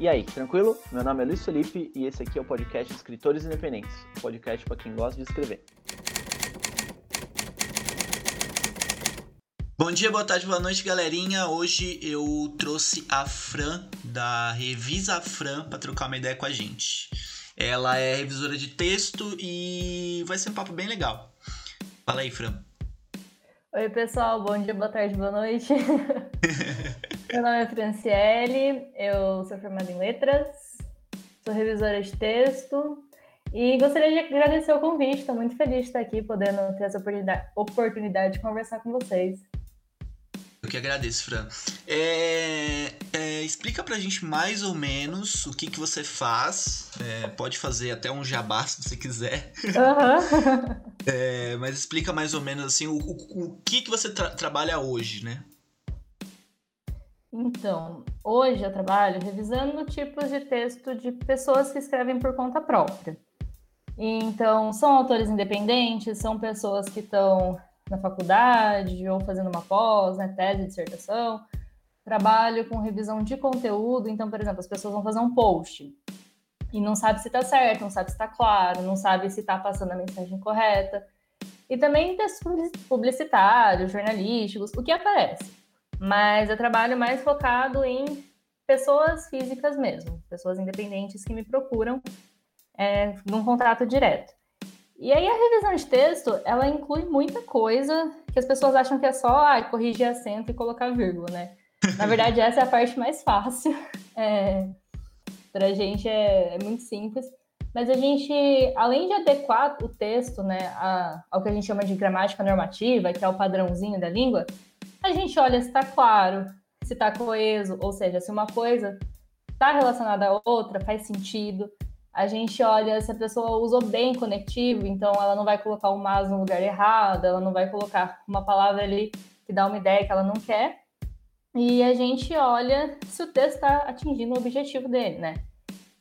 E aí, tranquilo? Meu nome é Luiz Felipe e esse aqui é o podcast Escritores Independentes, um podcast para quem gosta de escrever. Bom dia, boa tarde, boa noite, galerinha. Hoje eu trouxe a Fran da Revisa Fran para trocar uma ideia com a gente. Ela é revisora de texto e vai ser um papo bem legal. Fala aí, Fran. Oi, pessoal. Bom dia, boa tarde, boa noite. Meu nome é Franciele, eu sou formada em letras, sou revisora de texto e gostaria de agradecer o convite. Estou muito feliz de estar aqui, podendo ter essa oportunidade, de conversar com vocês. Eu que agradeço, Fran. É, é, explica pra gente mais ou menos o que, que você faz. É, pode fazer até um jabá se você quiser. Uhum. mas explica mais ou menos assim o, o, o que, que você tra trabalha hoje, né? Então, hoje eu trabalho revisando tipos de texto de pessoas que escrevem por conta própria. Então, são autores independentes, são pessoas que estão na faculdade ou fazendo uma pós, né, tese, dissertação. Trabalho com revisão de conteúdo, então, por exemplo, as pessoas vão fazer um post e não sabe se está certo, não sabe se está claro, não sabe se está passando a mensagem correta. E também textos publicitários, jornalísticos, o que aparece mas eu trabalho mais focado em pessoas físicas mesmo, pessoas independentes que me procuram é, num contato direto. E aí a revisão de texto, ela inclui muita coisa que as pessoas acham que é só ah, corrigir acento e colocar vírgula, né? Na verdade, essa é a parte mais fácil. É, para a gente é, é, muito simples. Mas a gente, além de adequar o texto né, a, ao que a gente chama de gramática normativa, que é o padrãozinho da língua, a gente olha se está claro, se está coeso, ou seja, se uma coisa está relacionada à outra, faz sentido. A gente olha se a pessoa usou bem conectivo, então ela não vai colocar o mas no lugar errado, ela não vai colocar uma palavra ali que dá uma ideia que ela não quer. E a gente olha se o texto está atingindo o objetivo dele, né?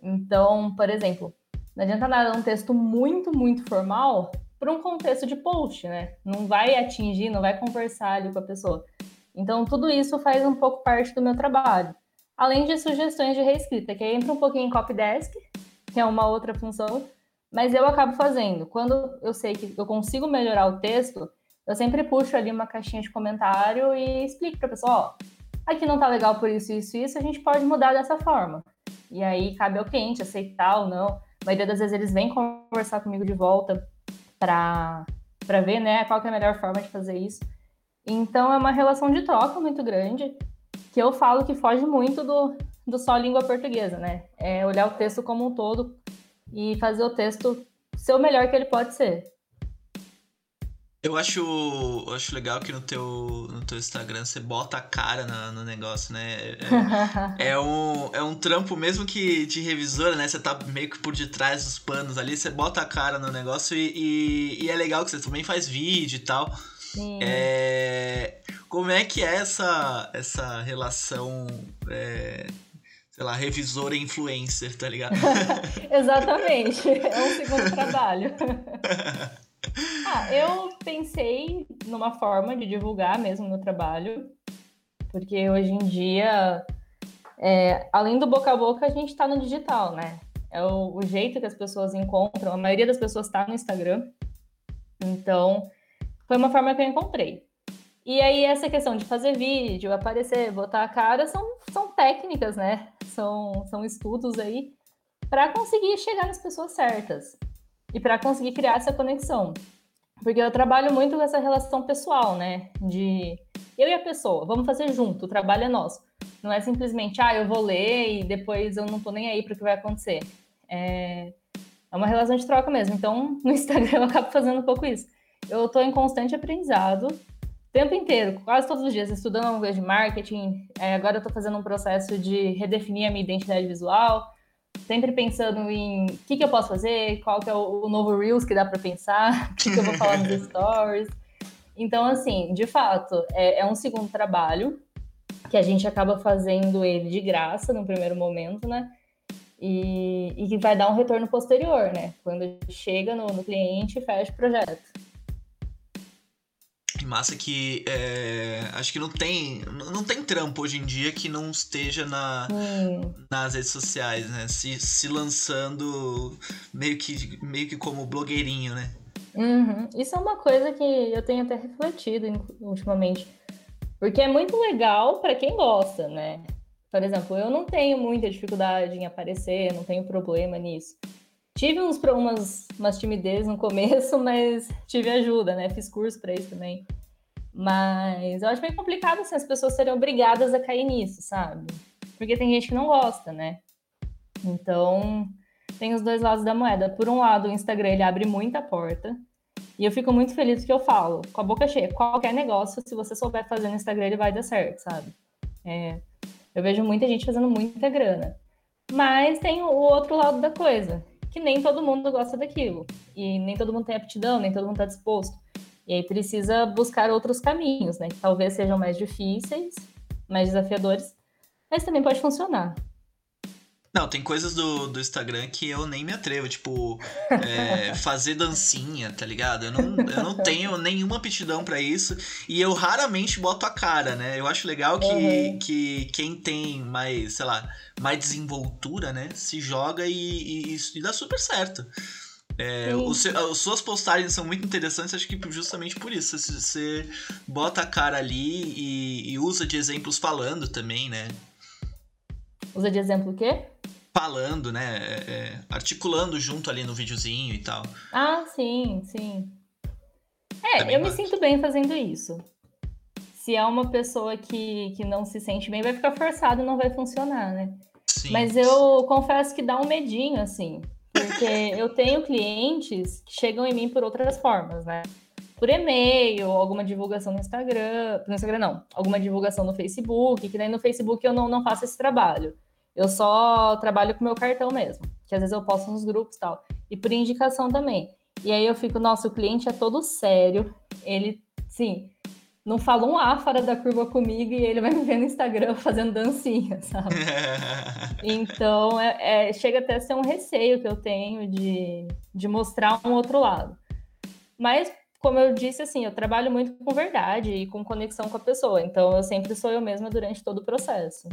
Então, por exemplo, não adianta nada um texto muito, muito formal para um contexto de post, né? Não vai atingir, não vai conversar ali com a pessoa. Então, tudo isso faz um pouco parte do meu trabalho. Além de sugestões de reescrita, que entra um pouquinho em copydesk, que é uma outra função, mas eu acabo fazendo. Quando eu sei que eu consigo melhorar o texto, eu sempre puxo ali uma caixinha de comentário e explico para a pessoa, ó, aqui não tá legal por isso, isso, isso, a gente pode mudar dessa forma. E aí cabe ao cliente aceitar ou não. A maioria das vezes eles vêm conversar comigo de volta para ver né, qual é a melhor forma de fazer isso. Então é uma relação de troca muito grande, que eu falo que foge muito do, do só língua portuguesa, né? É olhar o texto como um todo e fazer o texto ser o melhor que ele pode ser. Eu acho, eu acho legal que no teu, no teu Instagram você bota a cara no, no negócio, né? É, é, um, é um trampo mesmo que de revisora, né? Você tá meio que por detrás dos panos ali, você bota a cara no negócio e, e, e é legal que você também faz vídeo e tal. Sim. É, como é que é essa, essa relação, é, sei lá, revisora e influencer, tá ligado? Exatamente, é um segundo trabalho. Ah, eu pensei numa forma de divulgar mesmo meu trabalho, porque hoje em dia, é, além do boca a boca, a gente está no digital, né? É o, o, jeito que as pessoas encontram. A maioria das pessoas está no Instagram. Então, foi uma forma que eu encontrei. E aí, essa questão de fazer vídeo, aparecer, botar a cara, são, são técnicas, né? São, são estudos aí para conseguir chegar nas pessoas certas e para conseguir criar essa conexão. Porque eu trabalho muito com essa relação pessoal, né? De eu e a pessoa, vamos fazer junto, o trabalho é nosso. Não é simplesmente, ah, eu vou ler e depois eu não tô nem aí para o que vai acontecer. É, é uma relação de troca mesmo. Então, no Instagram eu acabo fazendo um pouco isso. Eu estou em constante aprendizado, o tempo inteiro, quase todos os dias, estudando alguma coisa de marketing. É, agora eu estou fazendo um processo de redefinir a minha identidade visual sempre pensando em o que, que eu posso fazer, qual que é o, o novo Reels que dá para pensar, o que, que eu vou falar nos stories. Então, assim, de fato, é, é, um segundo trabalho que a gente acaba fazendo ele de graça no primeiro momento, né? E, e que vai dar um retorno posterior, né? Quando chega no, no cliente e fecha o projeto. Massa que é, acho que não tem não tem trampo hoje em dia que não esteja na, hum. nas redes sociais, né? Se, se lançando meio que, meio que como blogueirinho, né? Uhum. Isso é uma coisa que eu tenho até refletido ultimamente. Porque é muito legal para quem gosta, né? Por exemplo, eu não tenho muita dificuldade em aparecer, não tenho problema nisso. Tive uns, umas, umas timidez no começo, mas tive ajuda, né? Fiz curso para isso também. Mas eu acho bem complicado assim, as pessoas serem obrigadas a cair nisso, sabe? Porque tem gente que não gosta, né? Então, tem os dois lados da moeda. Por um lado, o Instagram ele abre muita porta. E eu fico muito feliz que eu falo, com a boca cheia. Qualquer negócio, se você souber fazer no Instagram, ele vai dar certo, sabe? É, eu vejo muita gente fazendo muita grana. Mas tem o outro lado da coisa, que nem todo mundo gosta daquilo. E nem todo mundo tem aptidão, nem todo mundo está disposto. E aí precisa buscar outros caminhos, né? Que talvez sejam mais difíceis, mais desafiadores, mas também pode funcionar. Não, tem coisas do, do Instagram que eu nem me atrevo, tipo, é, fazer dancinha, tá ligado? Eu não, eu não tenho nenhuma aptidão para isso e eu raramente boto a cara, né? Eu acho legal que, uhum. que quem tem mais, sei lá, mais desenvoltura, né, se joga e, e, e dá super certo. É, as suas postagens são muito interessantes, acho que justamente por isso. Você, você bota a cara ali e, e usa de exemplos falando também, né? Usa de exemplo o quê? Falando, né? É, é, articulando junto ali no videozinho e tal. Ah, sim, sim. É, Também eu me sinto bem fazendo isso. Se é uma pessoa que, que não se sente bem, vai ficar forçado e não vai funcionar, né? Sim. Mas eu confesso que dá um medinho, assim. Porque eu tenho clientes que chegam em mim por outras formas, né? Por e-mail, alguma divulgação no Instagram. No Instagram, não. Alguma divulgação no Facebook, que daí no Facebook eu não, não faço esse trabalho. Eu só trabalho com meu cartão mesmo, que às vezes eu posto nos grupos e tal. E por indicação também. E aí eu fico, nossa, o cliente é todo sério, ele, sim, não fala um A fora da curva comigo e ele vai me ver no Instagram fazendo dancinha, sabe? então, é, é, chega até a ser um receio que eu tenho de, de mostrar um outro lado. Mas, como eu disse, assim, eu trabalho muito com verdade e com conexão com a pessoa, então eu sempre sou eu mesma durante todo o processo.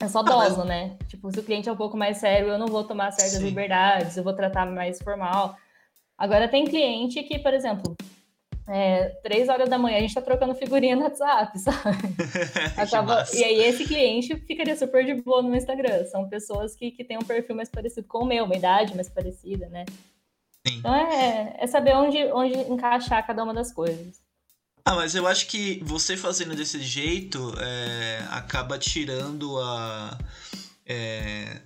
É só doso, ah, mas... né? Tipo, se o cliente é um pouco mais sério, eu não vou tomar certas Sim. liberdades, eu vou tratar mais formal. Agora, tem cliente que, por exemplo, é, três horas da manhã a gente tá trocando figurinha no WhatsApp, sabe? Acaba... e aí esse cliente ficaria super de boa no Instagram. São pessoas que, que têm um perfil mais parecido com o meu, uma idade mais parecida, né? Sim. Então é, é saber onde, onde encaixar cada uma das coisas. Ah, mas eu acho que você fazendo desse jeito é, acaba tirando a. É,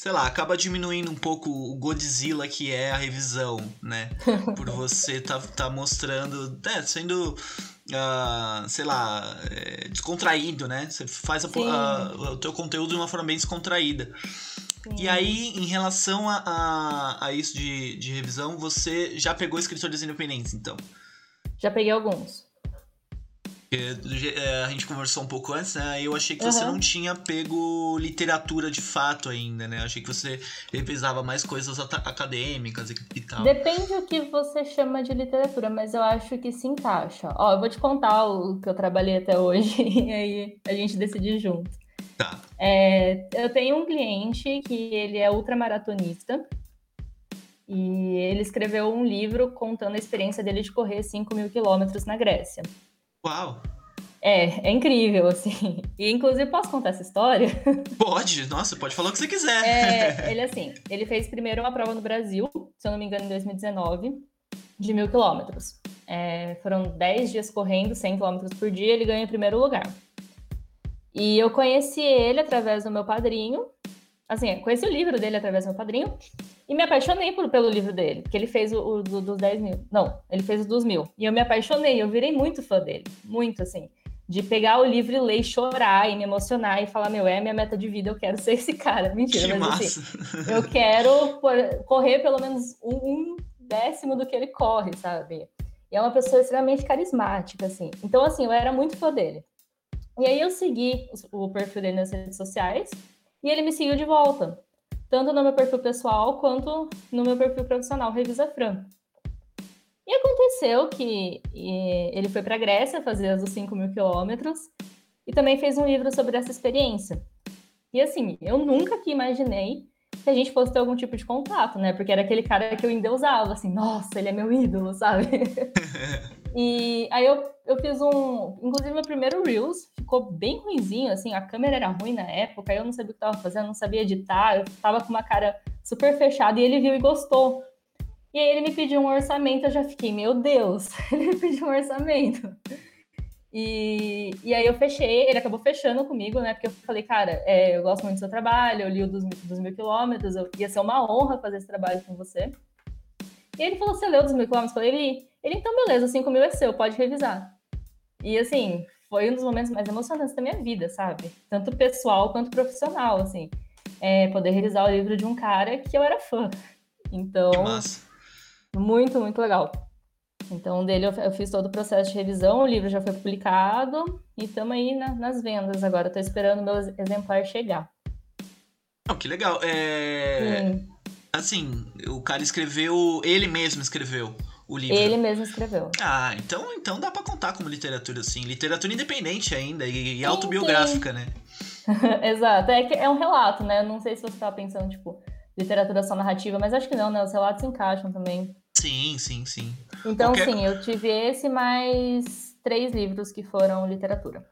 sei lá, acaba diminuindo um pouco o Godzilla que é a revisão, né? Por você tá, tá mostrando, é, sendo, uh, sei lá, é, descontraído, né? Você faz a, a, o teu conteúdo de uma forma bem descontraída. Sim. E aí, em relação a, a, a isso de, de revisão, você já pegou escritores independentes, então? Já peguei alguns. É, a gente conversou um pouco antes, né? Eu achei que uhum. você não tinha pego literatura de fato ainda, né? Eu achei que você revisava mais coisas acadêmicas e, tal. Depende do que você chama de literatura, mas eu acho que se encaixa. Ó, eu vou te contar o que eu trabalhei até hoje e aí a gente decidir junto. Tá. É, eu tenho um cliente que ele é ultramaratonista e ele escreveu um livro contando a experiência dele de correr 5 mil quilômetros na Grécia. Uau! É, é incrível, assim. E inclusive posso contar essa história? Pode, nossa, pode falar o que você quiser. É, ele assim, ele fez primeiro uma prova no Brasil, se eu não me engano, em 2019, de mil quilômetros. É, foram 10 dias correndo, 100 quilômetros por dia, ele ganha em primeiro lugar. E eu conheci ele através do meu padrinho, assim, conheci o livro dele através do meu padrinho, e me apaixonei por, pelo livro dele, porque ele fez o, o do, dos 10 mil. Não, ele fez o dos mil. E eu me apaixonei, eu virei muito fã dele. Muito, assim. De pegar o livro e ler e chorar e me emocionar e falar, meu, é a minha meta de vida, eu quero ser esse cara. Mentira, que mas assim, massa. assim, eu quero correr pelo menos um, um décimo do que ele corre, sabe? E é uma pessoa extremamente carismática, assim. Então, assim, eu era muito fã dele. E aí eu segui o perfil dele nas redes sociais e ele me seguiu de volta tanto no meu perfil pessoal quanto no meu perfil profissional, Revisa Fran. E aconteceu que ele foi para a Grécia fazer as 5 mil quilômetros e também fez um livro sobre essa experiência. E assim, eu nunca que imaginei que a gente fosse ter algum tipo de contato, né? Porque era aquele cara que eu endeusava, assim, nossa, ele é meu ídolo, sabe? e aí eu, eu fiz um. Inclusive, meu primeiro Reels ficou bem ruimzinho, assim, a câmera era ruim na época, eu não sabia o que tava fazendo, não sabia editar, eu tava com uma cara super fechada e ele viu e gostou. E aí ele me pediu um orçamento, eu já fiquei, meu Deus, ele me pediu um orçamento. E, e aí eu fechei, ele acabou fechando comigo, né? Porque eu falei, cara, é, eu gosto muito do seu trabalho, eu li o dos, dos mil quilômetros, eu, ia ser uma honra fazer esse trabalho com você. E ele falou, você leu dos mil quilômetros? Eu falei, ele, ele, então beleza, cinco mil é seu, pode revisar. E assim, foi um dos momentos mais emocionantes da minha vida, sabe? Tanto pessoal quanto profissional, assim. É, poder revisar o livro de um cara que eu era fã. Então, muito, muito legal. Então, dele eu, eu, fiz todo o processo de revisão, o livro já foi publicado e estamos aí na, nas vendas agora. Estou esperando o meu exemplar chegar. Oh, que legal. É... Assim, o cara escreveu, ele mesmo escreveu o livro. Ele mesmo escreveu. Ah, então, então dá para contar como literatura, assim. Literatura independente ainda e, e autobiográfica, né? Exato. É, que é um relato, né? Não sei se você estava pensando, tipo, literatura só narrativa, mas acho que não, né? Os relatos se encaixam também. Sim, sim, sim. Então, Qualquer... sim, eu tive esse mais três livros que foram literatura.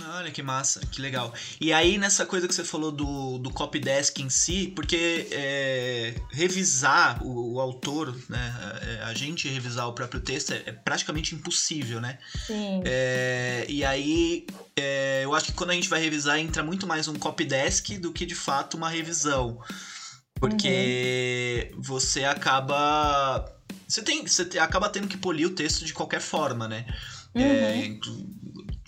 Olha que massa, que legal. E aí, nessa coisa que você falou do, do copy desk em si, porque é, revisar o, o, autor, né? É, a gente revisar o próprio texto é, é praticamente impossível, né? Sim. É, e aí, é, eu acho que quando a gente vai revisar, entra muito mais um copy desk do que de fato uma revisão. Porque uhum. você acaba você tem. Você acaba tendo que polir o texto de qualquer forma, né? Uhum.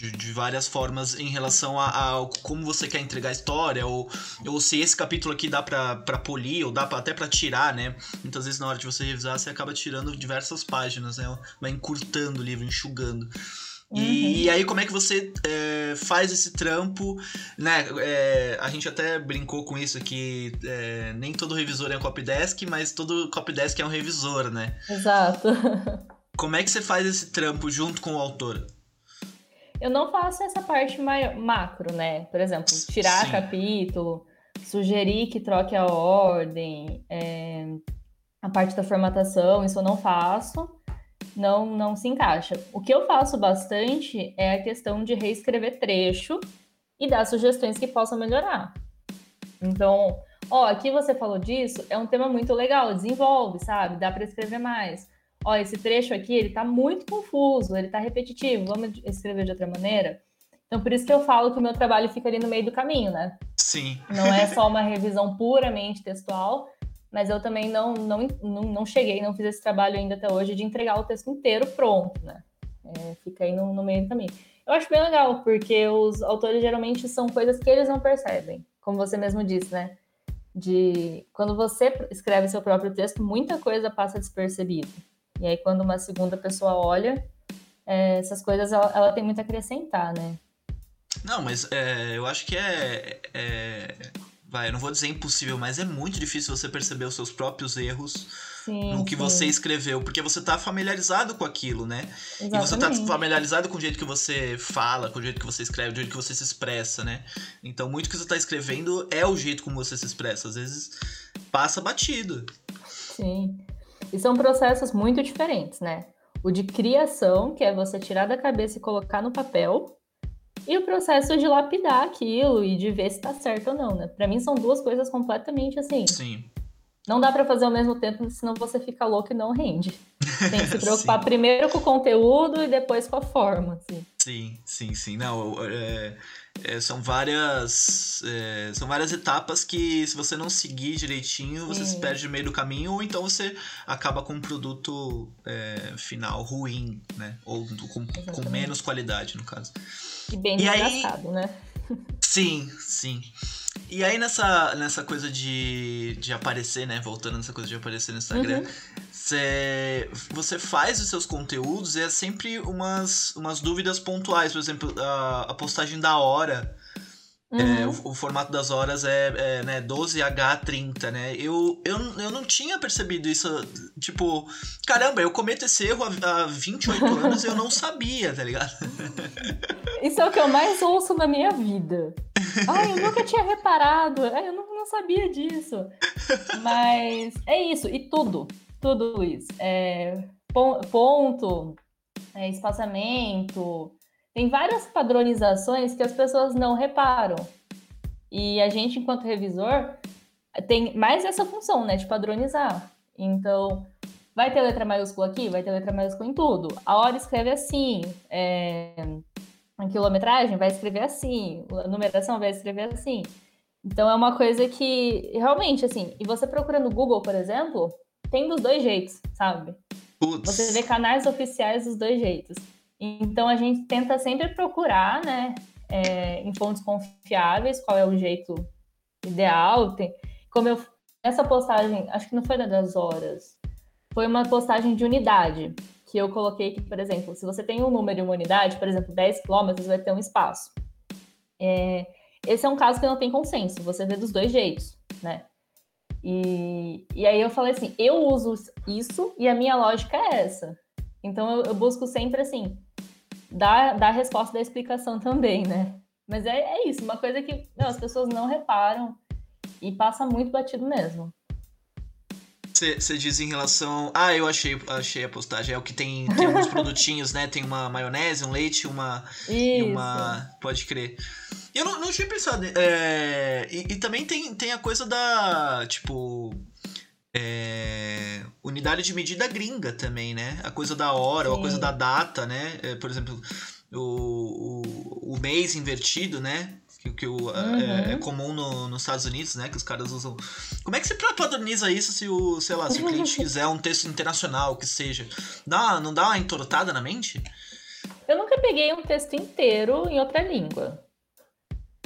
De, de, várias formas em relação a, a, como você quer entregar a história, ou, ou se esse capítulo aqui dá pra, pra polir, ou dá pra, até pra tirar, né? Muitas vezes na hora de você revisar, você acaba tirando diversas páginas, né? Vai encurtando o livro, enxugando. Uhum. E, aí, como é que você é, faz esse trampo, né? É, a gente até brincou com isso que é, nem todo revisor é um copydesk, mas todo copydesk é um revisor, né? Exato. Como é que você faz esse trampo junto com o autor? Eu não faço essa parte macro, né? Por exemplo, tirar Sim. capítulo, sugerir que troque a ordem, é, a parte da formatação, isso eu não faço não, não se encaixa. O que eu faço bastante é a questão de reescrever trecho e dar sugestões que possam melhorar. Então, ó, aqui você falou disso, é um tema muito legal, desenvolve, sabe? Dá para escrever mais. Ó, esse trecho aqui, ele tá muito confuso, ele tá repetitivo, vamos escrever de outra maneira? Então, por isso que eu falo que o meu trabalho fica ali no meio do caminho, né? Sim. Não é só uma revisão puramente textual, mas eu também não, não, não, não, cheguei, não fiz esse trabalho ainda até hoje de entregar o texto inteiro pronto, né? É, fica aí no, no meio do caminho. Eu acho bem legal, porque os autores geralmente são coisas que eles não percebem, como você mesmo disse, né? De quando você escreve seu próprio texto, muita coisa passa despercebida. E aí, quando uma segunda pessoa olha, é, essas coisas ela, ela, tem muito a acrescentar, né? Não, mas é, eu acho que é, é vai, eu não vou dizer impossível, mas é muito difícil você perceber os seus próprios erros sim, no que sim. você escreveu, porque você tá familiarizado com aquilo, né? Exatamente. E você tá familiarizado com o jeito que você fala, com o jeito que você escreve, o jeito que você se expressa, né? Então, muito que você tá escrevendo é o jeito como você se expressa. Às vezes passa batido. Sim. E são processos muito diferentes, né? O de criação, que é você tirar da cabeça e colocar no papel, e o processo de lapidar aquilo e de ver se tá certo ou não, né? Para mim são duas coisas completamente assim. Sim. Não dá para fazer ao mesmo tempo, senão você fica louco e não rende. Tem que se preocupar primeiro com o conteúdo e depois com a forma. Assim. Sim, sim, sim. Não, é, é, são várias é, são várias etapas que se você não seguir direitinho você se perde no meio do caminho ou então você acaba com um produto é, final ruim, né? Ou com, com menos qualidade no caso. E bem desgastado, né? Sim, sim. E aí nessa, nessa coisa de, de aparecer, né? Voltando nessa coisa de aparecer no Instagram, uhum. cê, você faz os seus conteúdos e é sempre umas, umas dúvidas pontuais. Por exemplo, a, a postagem da hora. É, uhum. É, o, o, formato das horas é, é né, 12H30, né? Eu, eu, eu não tinha percebido isso. Tipo, caramba, eu cometo esse erro há, há 28 anos e eu não sabia, tá ligado? Isso é o que eu mais ouço na minha vida. Ai, eu nunca tinha reparado. Ai, eu não, não sabia disso. Mas é isso. E tudo. Tudo, Luiz. É, ponto, é, espaçamento, tem várias padronizações que as pessoas não reparam. E a gente, enquanto revisor, tem mais essa função, né, de padronizar. Então, vai ter letra maiúscula aqui? Vai ter letra maiúscula em tudo. A hora escreve assim, é... a quilometragem vai escrever assim, a numeração vai escrever assim. Então, é uma coisa que, realmente, assim, e você procura no Google, por exemplo, tem dos dois jeitos, sabe? Putz. Você vê canais oficiais dos dois jeitos. Então a gente tenta sempre procurar, né, é, em fontes confiáveis, qual é o jeito ideal. Tem, como eu essa postagem, acho que não foi das horas, foi uma postagem de unidade que eu coloquei que, por exemplo, se você tem um número e uma unidade, por exemplo, 10 quilômetros, vai ter um espaço. É, esse é um caso que não tem consenso, você vê dos dois jeitos, né? E, e aí eu falei assim, eu uso isso e a minha lógica é essa. Então eu, eu busco sempre assim, dar a resposta da explicação também, né? Mas é, é isso, uma coisa que não, as pessoas não reparam e passa muito batido mesmo. Você diz em relação. Ah, eu achei, achei a postagem. É o que tem, tem alguns produtinhos, né? Tem uma maionese, um leite, uma. Isso. E uma. Pode crer. Eu não, não tinha pensado. É, e, e, também tem, tem a coisa da. Tipo é, unidade de medida gringa também, né? A coisa da hora, Sim. a coisa da data, né? É, por exemplo, o, o, o, mês invertido, né? Que, que o, é, uhum. é, é, comum no, nos Estados Unidos, né? Que os caras usam. Como é que você padroniza isso se o, sei lá, se o cliente quiser um texto internacional, que seja? Dá, não dá uma entortada na mente? Eu nunca peguei um texto inteiro em outra língua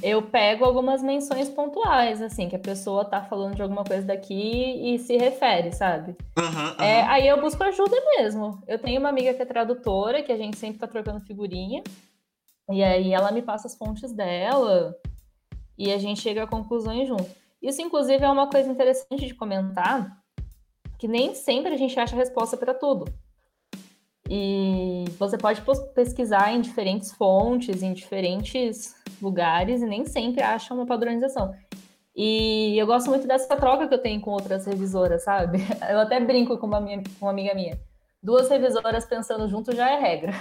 eu pego algumas menções pontuais, assim, que a pessoa tá falando de alguma coisa daqui e se refere, sabe? Uhum, uhum. É, aí eu busco ajuda mesmo. Eu tenho uma amiga que é tradutora, que a gente sempre tá trocando figurinha, e aí ela me passa as fontes dela e a gente chega a conclusões junto. Isso, inclusive, é uma coisa interessante de comentar, que nem sempre a gente acha a resposta para tudo. E você pode pesquisar em diferentes fontes, em diferentes lugares, e nem sempre acha uma padronização. E eu gosto muito dessa troca que eu tenho com outras revisoras, sabe? Eu até brinco com uma, minha, com uma amiga minha. Duas revisoras pensando junto já é regra.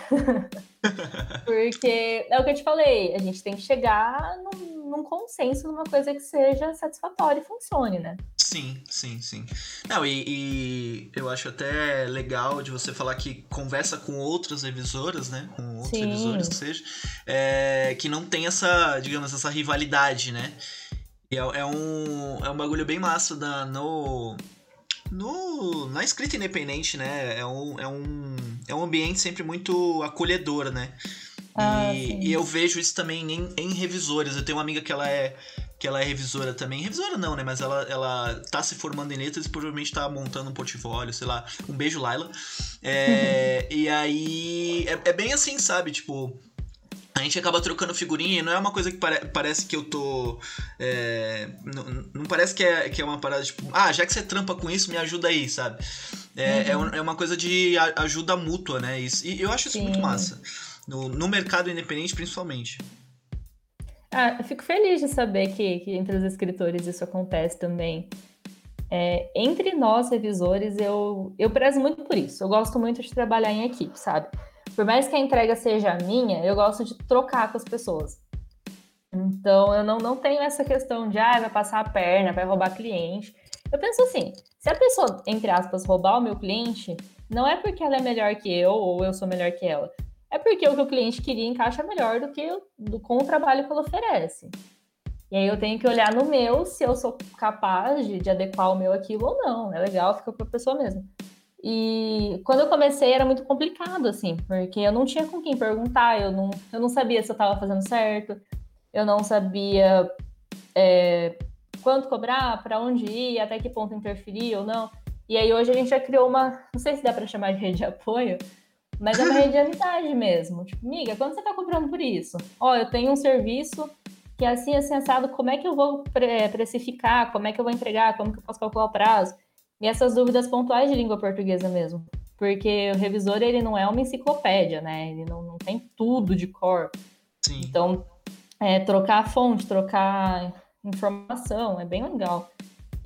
Porque é o que eu te falei, a gente tem que chegar num, num consenso numa coisa que seja satisfatória e funcione, né? Sim, sim, sim. Não, e, e, eu acho até legal de você falar que conversa com outras revisoras, né? Com outros sim. revisores que seja, é, que não tem essa, digamos, essa rivalidade, né? E é, é, um, é um bagulho bem massa da, no, no, na escrita independente, né? É um, é, um, é um ambiente sempre muito acolhedor, né? Ah, e, e, eu vejo isso também em, em revisores. Eu tenho uma amiga que ela é que ela é revisora também. Revisora não, né? Mas ela, ela tá se formando em letras e provavelmente tá montando um portfólio, sei lá. Um beijo, Laila. É, e aí. É, é, bem assim, sabe? Tipo. A gente acaba trocando figurinha e não é uma coisa que pare parece que eu tô. É, não, não, parece que é, que é uma parada tipo, ah, já que você trampa com isso, me ajuda aí, sabe? É, é uhum. é, uma coisa de ajuda mútua, né? E, e eu acho isso Sim. muito massa. No, no mercado independente, principalmente. Ah, eu fico feliz de saber que, que entre os escritores isso acontece também. É, entre nós, revisores, eu, eu prezo muito por isso. Eu gosto muito de trabalhar em equipe, sabe? Por mais que a entrega seja minha, eu gosto de trocar com as pessoas. Então, eu não, não tenho essa questão de, ah, vai passar a perna, vai roubar cliente. Eu penso assim, se a pessoa, entre aspas, roubar o meu cliente, não é porque ela é melhor que eu ou eu sou melhor que ela é porque o que o cliente queria encaixa melhor do que do, com o trabalho que ela oferece. E aí eu tenho que olhar no meu se eu sou capaz de, de adequar o meu aquilo ou não. É legal, fica para a pessoa mesmo. E quando eu comecei era muito complicado, assim, porque eu não tinha com quem perguntar, eu não, eu não sabia se eu estava fazendo certo, eu não sabia é, quanto cobrar, para onde ir, até que ponto interferir ou não. E aí hoje a gente já criou uma, não sei se dá para chamar de rede de apoio, mas é uma rede de amizade mesmo. Tipo, amiga, quanto você tá cobrando por isso? Ó, eu tenho um serviço que é assim, assim, assado, como é que eu vou precificar, como é que eu vou entregar, como que eu posso calcular o prazo? E essas dúvidas pontuais de língua portuguesa mesmo. Porque o revisor, ele não é uma enciclopédia, né? Ele não, não tem tudo de cor. Sim. Então, é, trocar a fonte, trocar informação, é bem legal.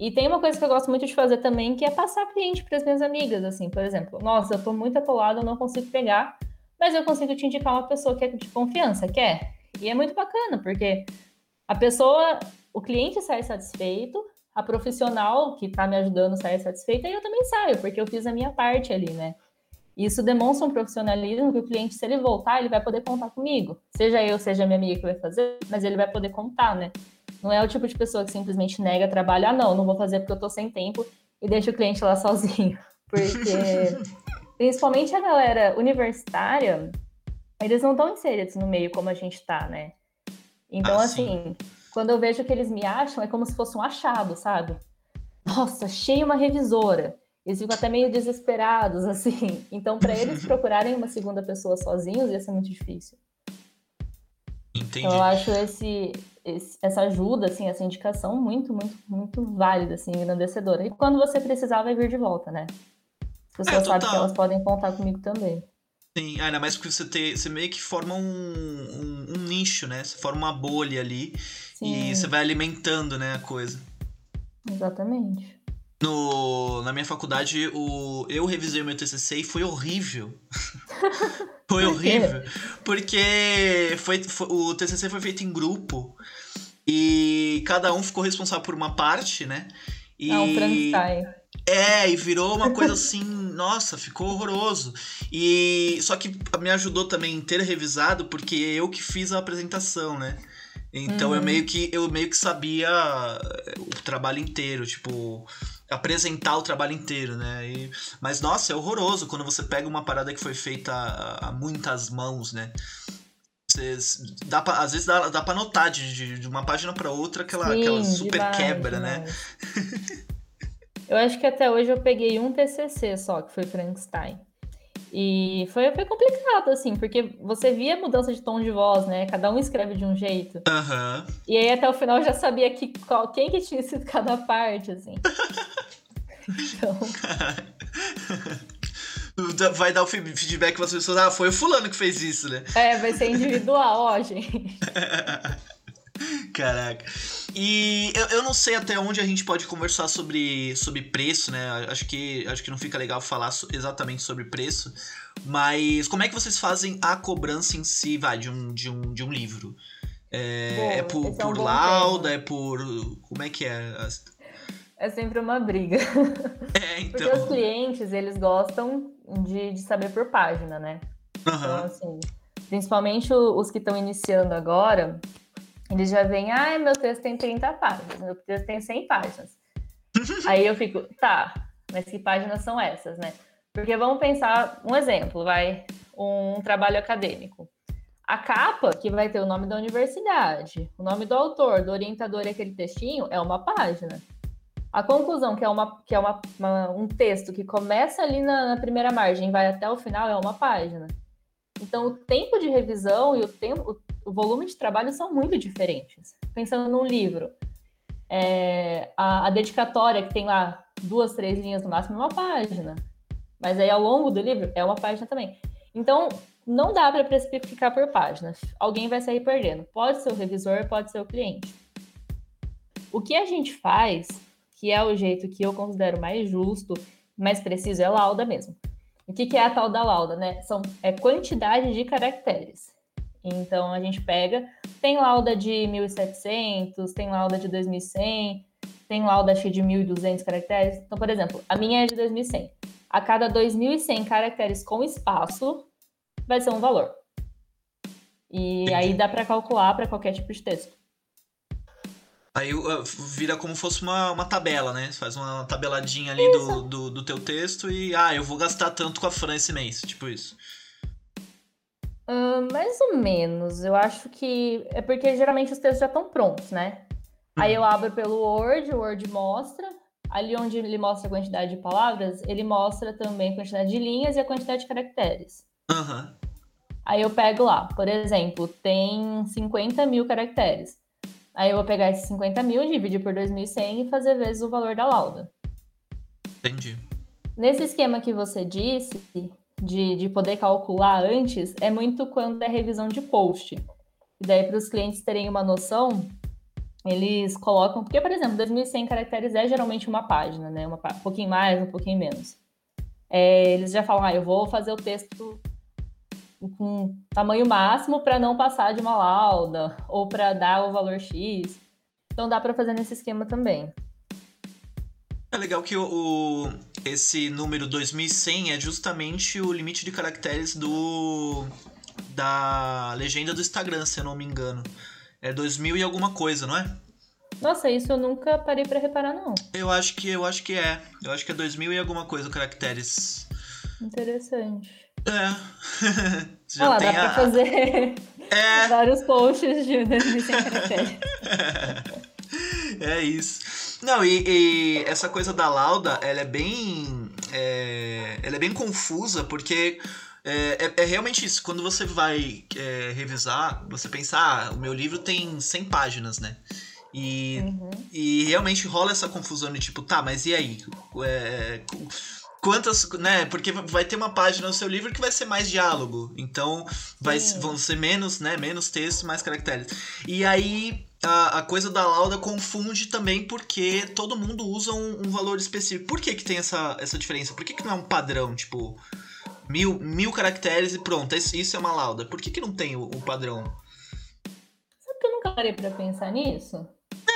E tem uma coisa que eu gosto muito de fazer também, que é passar cliente para as minhas amigas, assim, por exemplo, nossa, eu estou muito atolada, eu não consigo pegar, mas eu consigo te indicar uma pessoa que é de confiança, quer? E é muito bacana, porque a pessoa, o cliente sai satisfeito, a profissional que está me ajudando sai satisfeita e eu também saio, porque eu fiz a minha parte ali, né? Isso demonstra um profissionalismo que o cliente, se ele voltar, ele vai poder contar comigo. Seja eu, seja minha amiga que vai fazer, mas ele vai poder contar, né? Não é o tipo de pessoa que simplesmente nega trabalho, ah, não, não vou fazer porque eu tô sem tempo e deixa o cliente lá sozinho. Porque, principalmente a galera universitária, eles não estão inseridos no meio como a gente tá, né? Então, ah, assim, quando eu vejo que eles me acham, é como se fosse um achado, sabe? Nossa, achei uma revisora. Eles ficam até meio desesperados, assim. Então, para eles procurarem uma segunda pessoa sozinhos, ia ser muito difícil. Entendi. Então, eu acho esse, esse, essa ajuda, assim, essa indicação muito, muito, muito válida, assim, engrandecedora. E quando você precisar, vai vir de volta, né? As pessoas é, sabem que elas podem contar comigo também. Sim, ainda mais porque você, tem, você meio que forma um, um, um nicho, né? Você forma uma bolha ali Sim. e você vai alimentando, né, a coisa. Exatamente. No, na minha faculdade, o, eu revisei o meu TCC e foi horrível. foi horrível. Porque foi, foi, o TCC foi feito em grupo e cada um ficou responsável por uma parte, né? E, ah, um Frankenstein. É, e virou uma coisa assim, nossa, ficou horroroso. E só que me ajudou também ter revisado, porque eu que fiz a apresentação, né? Então uhum. eu meio que eu meio que sabia o trabalho inteiro, tipo, apresentar o trabalho inteiro, né? E, mas nossa, é horroroso quando você pega uma parada que foi feita a, a muitas mãos, né? Você, dá pra, às vezes dá, dá pra notar de, de uma página para outra aquela, Sim, aquela super demais, quebra, né? demais. né? eu acho que até hoje eu peguei um TCC só, que foi Frankenstein. E foi, foi complicado, assim, porque você via mudança de tom de voz, né? Cada um escreve de um jeito. Uhum. E aí até o final eu já sabia que, qual, quem que tinha sido cada parte, assim. então... Vai dar o feedback para as pessoas, ah, foi o fulano que fez isso, né? É, vai ser individual, ó, gente. Caraca. E eu, eu não sei até onde a gente pode conversar sobre, sobre preço, né? Acho que, acho que não fica legal falar so, exatamente sobre preço. Mas como é que vocês fazem a cobrança em si, vai, de um, de um, de um livro? É, Bom, é por, por é um lauda, tema. é por. Como é que é? É sempre uma briga. É, então. Porque os clientes, eles gostam de, de saber por página, né? Uhum. Então, assim, principalmente os que estão iniciando agora, eles já vêm, ah, meu texto tem 30 páginas, meu texto tem 100 páginas. Aí eu fico, tá, mas que páginas são essas, né? Porque vamos pensar um exemplo, vai, um trabalho acadêmico. A capa, que vai ter o nome da universidade, o nome do autor, do orientador e aquele textinho, é uma página. A conclusão, que é, uma, que é uma, uma um texto que começa ali na, na primeira margem e vai até o final, é uma página. Então, o tempo de revisão e o tempo, o volume de trabalho são muito diferentes. Pensando num livro, é, a, a, dedicatória que tem lá duas, três linhas no máximo é uma página. Mas aí ao longo do livro é uma página também. Então, não dá para precificar por páginas. Alguém vai sair perdendo. Pode ser o revisor, pode ser o cliente. O que a gente faz, que é o jeito que eu considero mais justo, mais preciso, é lauda mesmo. O que, que é a tal da lauda, né? São, é quantidade de caracteres. Então a gente pega, tem lauda de 1700, tem lauda de 2100, tem lauda acho de 1200 caracteres. Então, por exemplo, a minha é de 2100. A cada 2100 caracteres com espaço vai ser um valor. E aí dá para calcular para qualquer tipo de texto. Aí uh, vira como fosse uma, uma tabela, né? Você faz uma tabeladinha ali do, do, do, teu texto e, ah, eu vou gastar tanto com a Fran esse mês, tipo isso. Uh, mais ou menos. Eu acho que é porque geralmente os textos já estão prontos, né? Uhum. Aí eu abro pelo Word, o Word mostra. Ali onde ele mostra a quantidade de palavras, ele mostra também a quantidade de linhas e a quantidade de caracteres. Uhum. Aí eu pego lá, por exemplo, tem 50 mil caracteres. Aí eu vou pegar esses 50 mil, dividir por 2.100 e fazer vezes o valor da lauda. Entendi. Nesse esquema que você disse, de, de poder calcular antes, é muito quando é revisão de post. E daí, para os clientes terem uma noção, eles colocam. Porque, por exemplo, 2.100 caracteres é geralmente uma página, né? Uma, um pouquinho mais, um pouquinho menos. É, eles já falam, ah, eu vou fazer o texto com tamanho máximo para não passar de uma lauda ou para dar o valor X. Então dá para fazer nesse esquema também. É legal que o, o, esse número 2100 é justamente o limite de caracteres do da legenda do Instagram, se eu não me engano. É 2000 e alguma coisa, não é? Nossa, isso eu nunca parei para reparar não. Eu acho que eu acho que é. Eu acho que é 2000 e alguma coisa caracteres. Interessante. É. Já Olha lá, dá a... pra fazer é... vários posts de 2100 caracteres. é isso. Não, e, e, essa coisa da lauda, ela é bem. É, ela é bem confusa, porque é, é, é realmente isso. Quando você vai é, revisar, você pensa, ah, o meu livro tem 100 páginas, né? E, uhum. e realmente rola essa confusão de tipo, tá, mas e aí? É, quantas, né? Porque vai ter uma página no seu livro que vai ser mais diálogo, então vai, vão ser menos, né? Menos texto, mais caracteres. E aí a, a coisa da lauda confunde também porque todo mundo usa um, um, valor específico. Por que que tem essa, essa diferença? Por que que não é um padrão, tipo mil, mil caracteres e pronto, isso é uma lauda? Por que que não tem o, o padrão? Sabe que eu nunca parei pra pensar nisso?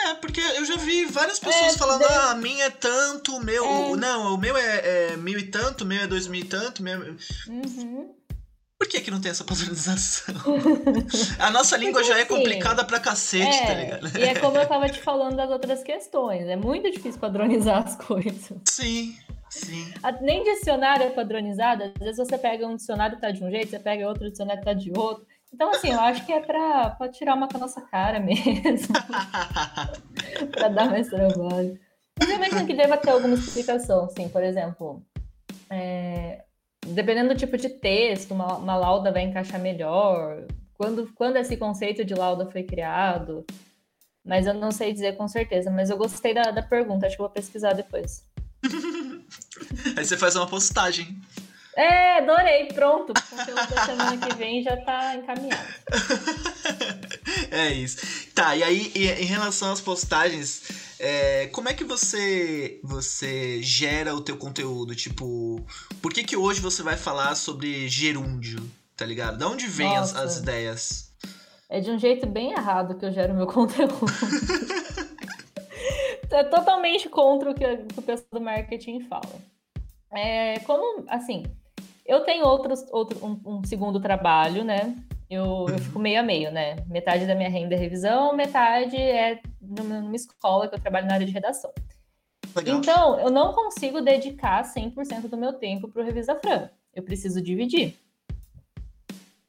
É, porque eu já vi várias pessoas é, falando, ah, a minha é tanto, o meu. É. Não, o meu é, é, mil e tanto, o meu é dois mil e tanto, meu. É uhum. Por que, que não tem essa padronização? a nossa língua Porque, já é assim, complicada pra cacete, tá é, tá ligado? E é como eu tava te falando das outras questões. É muito difícil padronizar as coisas. Sim. Sim. Nem dicionário é padronizado. Às vezes você pega um dicionário tá de um jeito, você pega outro dicionário tá de outro. Então, assim, eu acho que é pra, pra tirar uma com a nossa cara mesmo. pra dar mais trabalho. Mas eu imagino que deva ter alguma explicação, assim, por exemplo, é, dependendo do tipo de texto, uma, uma, lauda vai encaixar melhor. Quando, quando esse conceito de lauda foi criado, mas eu não sei dizer com certeza. Mas eu gostei da, da pergunta, acho que vou pesquisar depois. Aí você faz uma postagem. É, adorei, pronto. O conteúdo da semana que vem já tá encaminhado. É isso. Tá, e aí, em relação às postagens, é, como é que você você gera o teu conteúdo? Tipo, por que que hoje você vai falar sobre gerúndio, tá ligado? Da onde vem as, as, ideias? É de um jeito bem errado que eu gero meu conteúdo. é totalmente contra o que, o pessoal do marketing fala. É, como, assim, eu tenho outros, outro, um, um segundo trabalho, né? Eu, eu fico meio a meio, né? Metade da minha renda é revisão, metade é numa escola que eu trabalho na área de redação. Legal. Então, eu não consigo dedicar 100% do meu tempo para o Revisa Fran. Eu preciso dividir.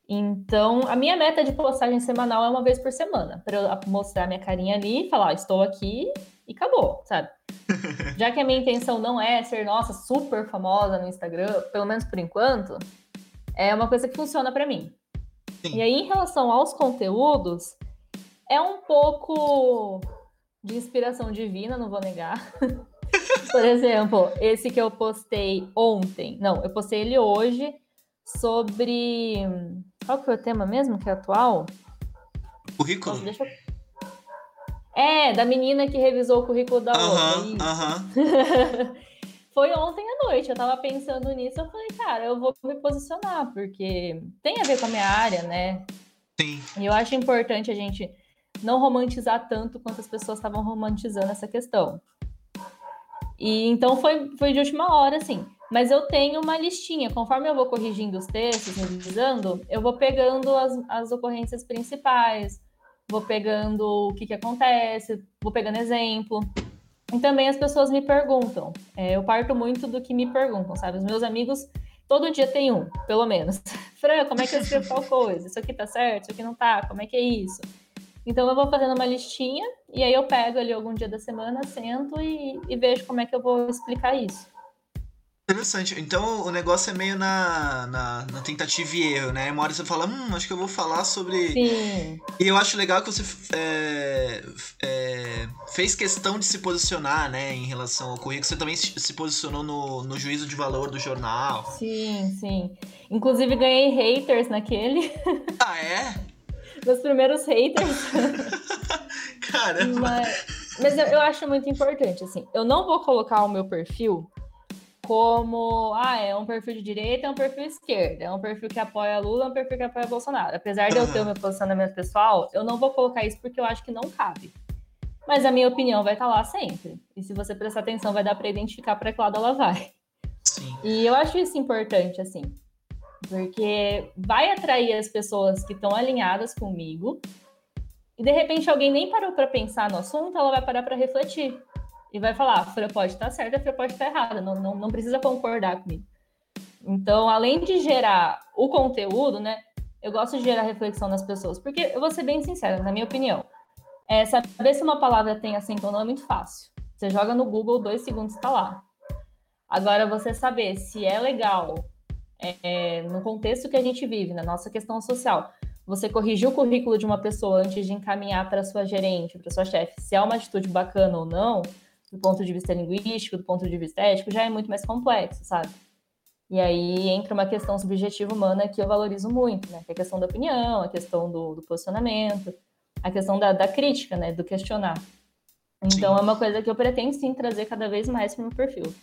Então, a minha meta de postagem semanal é uma vez por semana, para eu mostrar minha carinha ali e falar, estou aqui e acabou, sabe? Já que a minha intenção não é ser, nossa, super famosa no Instagram, pelo menos por enquanto, é uma coisa que funciona para mim. Sim. E aí, em relação aos conteúdos, é um pouco de inspiração divina, não vou negar. por exemplo, esse que eu postei ontem, não, eu postei ele hoje sobre. Qual que foi o tema mesmo que é atual? Currículo? Nossa, deixa eu é, da menina que revisou o currículo da outra. Aham, aham. Foi ontem à noite, eu tava pensando nisso, eu falei, cara, eu vou me posicionar, porque tem a ver com a minha área, né? Sim. E eu acho importante a gente não romantizar tanto quanto as pessoas estavam romantizando essa questão. E então foi, foi de última hora, assim. Mas eu tenho uma listinha, conforme eu vou corrigindo os textos, revisando, eu vou pegando as, as ocorrências principais, vou pegando o que, que acontece, vou pegando exemplo. E também as pessoas me perguntam. É, eu parto muito do que me perguntam, sabe? Os meus amigos, todo dia tem um, pelo menos. Fran, como é que eu escrevo tal coisa? Isso aqui tá certo? Isso aqui não tá? Como é que é isso? Então eu vou fazendo uma listinha e aí eu pego ali algum dia da semana, sento e, e vejo como é que eu vou explicar isso. Interessante. Então o negócio é meio na, na, na, tentativa e erro, né? Uma hora você fala, hum, acho que eu vou falar sobre. Sim. E eu acho legal que você é, é, fez questão de se posicionar, né, em relação ao currículo. Você também se posicionou no, no juízo de valor do jornal. Sim, sim. Inclusive ganhei haters naquele. Ah, é? Meus primeiros haters. Caramba. Mas, mas eu, eu acho muito importante, assim. Eu não vou colocar o meu perfil como ah, é um perfil de direita, é um perfil esquerda, é um perfil que apoia Lula, é um perfil que apoia Bolsonaro. Apesar de eu ter o meu posicionamento pessoal, eu não vou colocar isso porque eu acho que não cabe. Mas a minha opinião vai estar lá sempre. E se você prestar atenção, vai dar para identificar para que lado ela vai. Sim. E eu acho isso importante, assim, porque vai atrair as pessoas que estão alinhadas comigo. E de repente alguém nem parou para pensar no assunto, ela vai parar para refletir e vai falar, a Fran pode estar certa, a Fran pode estar errada, não, não, não precisa concordar comigo. Então, além de gerar o conteúdo, né, eu gosto de gerar reflexão nas pessoas, porque eu vou ser bem sincera, na minha opinião, é, saber se uma palavra tem acento ou não é muito fácil. Você joga no Google, dois segundos está lá. Agora, você saber se é legal, é, no contexto que a gente vive, na nossa questão social, você corrigir o currículo de uma pessoa antes de encaminhar para sua gerente, para sua chefe, se é uma atitude bacana ou não, do ponto de vista linguístico, do ponto de vista ético, já é muito mais complexo, sabe? E aí entra uma questão subjetiva humana que eu valorizo muito, né? Que é a questão da opinião, a questão do, do posicionamento, a questão da, da, crítica, né? Do questionar. Então sim. é uma coisa que eu pretendo sim trazer cada vez mais para o meu perfil.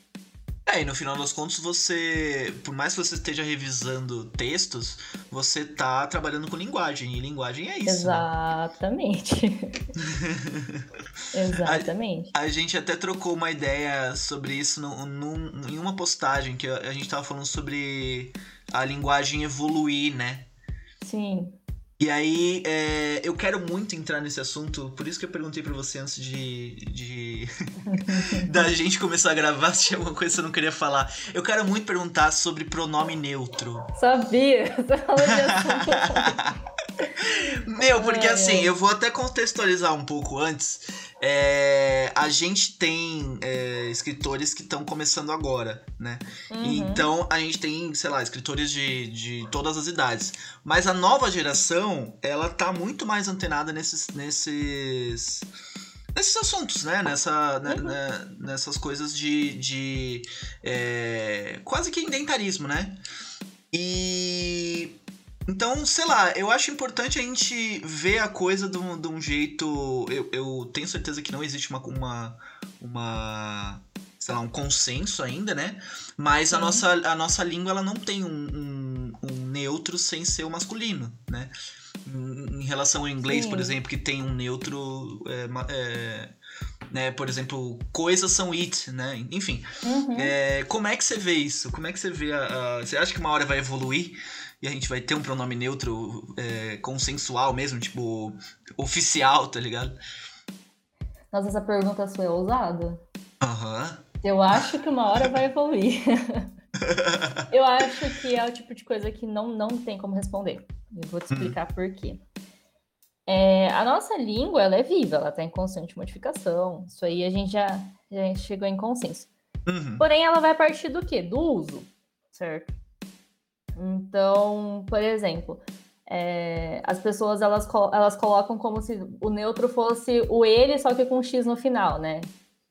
É, e no final das contas, você, por mais que você esteja revisando textos, você tá trabalhando com linguagem, e linguagem é isso. Né? Exatamente. Né? Exatamente. A, a, gente até trocou uma ideia sobre isso no, no, em uma postagem que a, a gente tava falando sobre a linguagem evoluir, né? Sim. E aí, é, eu quero muito entrar nesse assunto, por isso que eu perguntei para você antes de, de da gente começar a gravar se tinha alguma coisa que você não queria falar. Eu quero muito perguntar sobre pronome neutro. Sabia, você falou de assunto. Meu, porque assim, eu vou até contextualizar um pouco antes. É, a gente tem é, escritores que estão começando agora, né? Uhum. Então a gente tem, sei lá, escritores de, de todas as idades. Mas a nova geração, ela tá muito mais antenada nesses. nesses nesses assuntos, né? Nessa, né, uhum. né? nessas coisas de, de é, quase que indentarismo, né? E então, sei lá, eu acho importante a gente ver a coisa de um, de um jeito. Eu, eu, tenho certeza que não existe uma, uma, uma. sei lá, um consenso ainda, né? Mas a nossa, a nossa língua ela não tem um, um, um neutro sem ser o masculino, né? Em, em relação ao inglês, Sim. por exemplo, que tem um neutro. É, é, né? Por exemplo, coisas são it, né? Enfim. Uhum. É, como é que você vê isso? Como é que você vê a, a, Você acha que uma hora vai evoluir? E a gente vai ter um pronome neutro é, consensual mesmo, tipo, oficial, tá ligado? Nossa, essa pergunta sua é ousada. Aham. Uhum. Eu acho que uma hora vai evoluir. eu acho que é o tipo de coisa que não, não tem como responder. Eu vou te hum. explicar hum. por quê. É, a nossa língua, ela é viva, ela está em constante modificação. Isso aí a gente já, já chegou em consenso. Uhum. Porém, ela vai partir do quê? Do uso, certo? Então, por exemplo, é, as pessoas elas, elas colocam como se o neutro fosse o ele, só que com um X no final, né?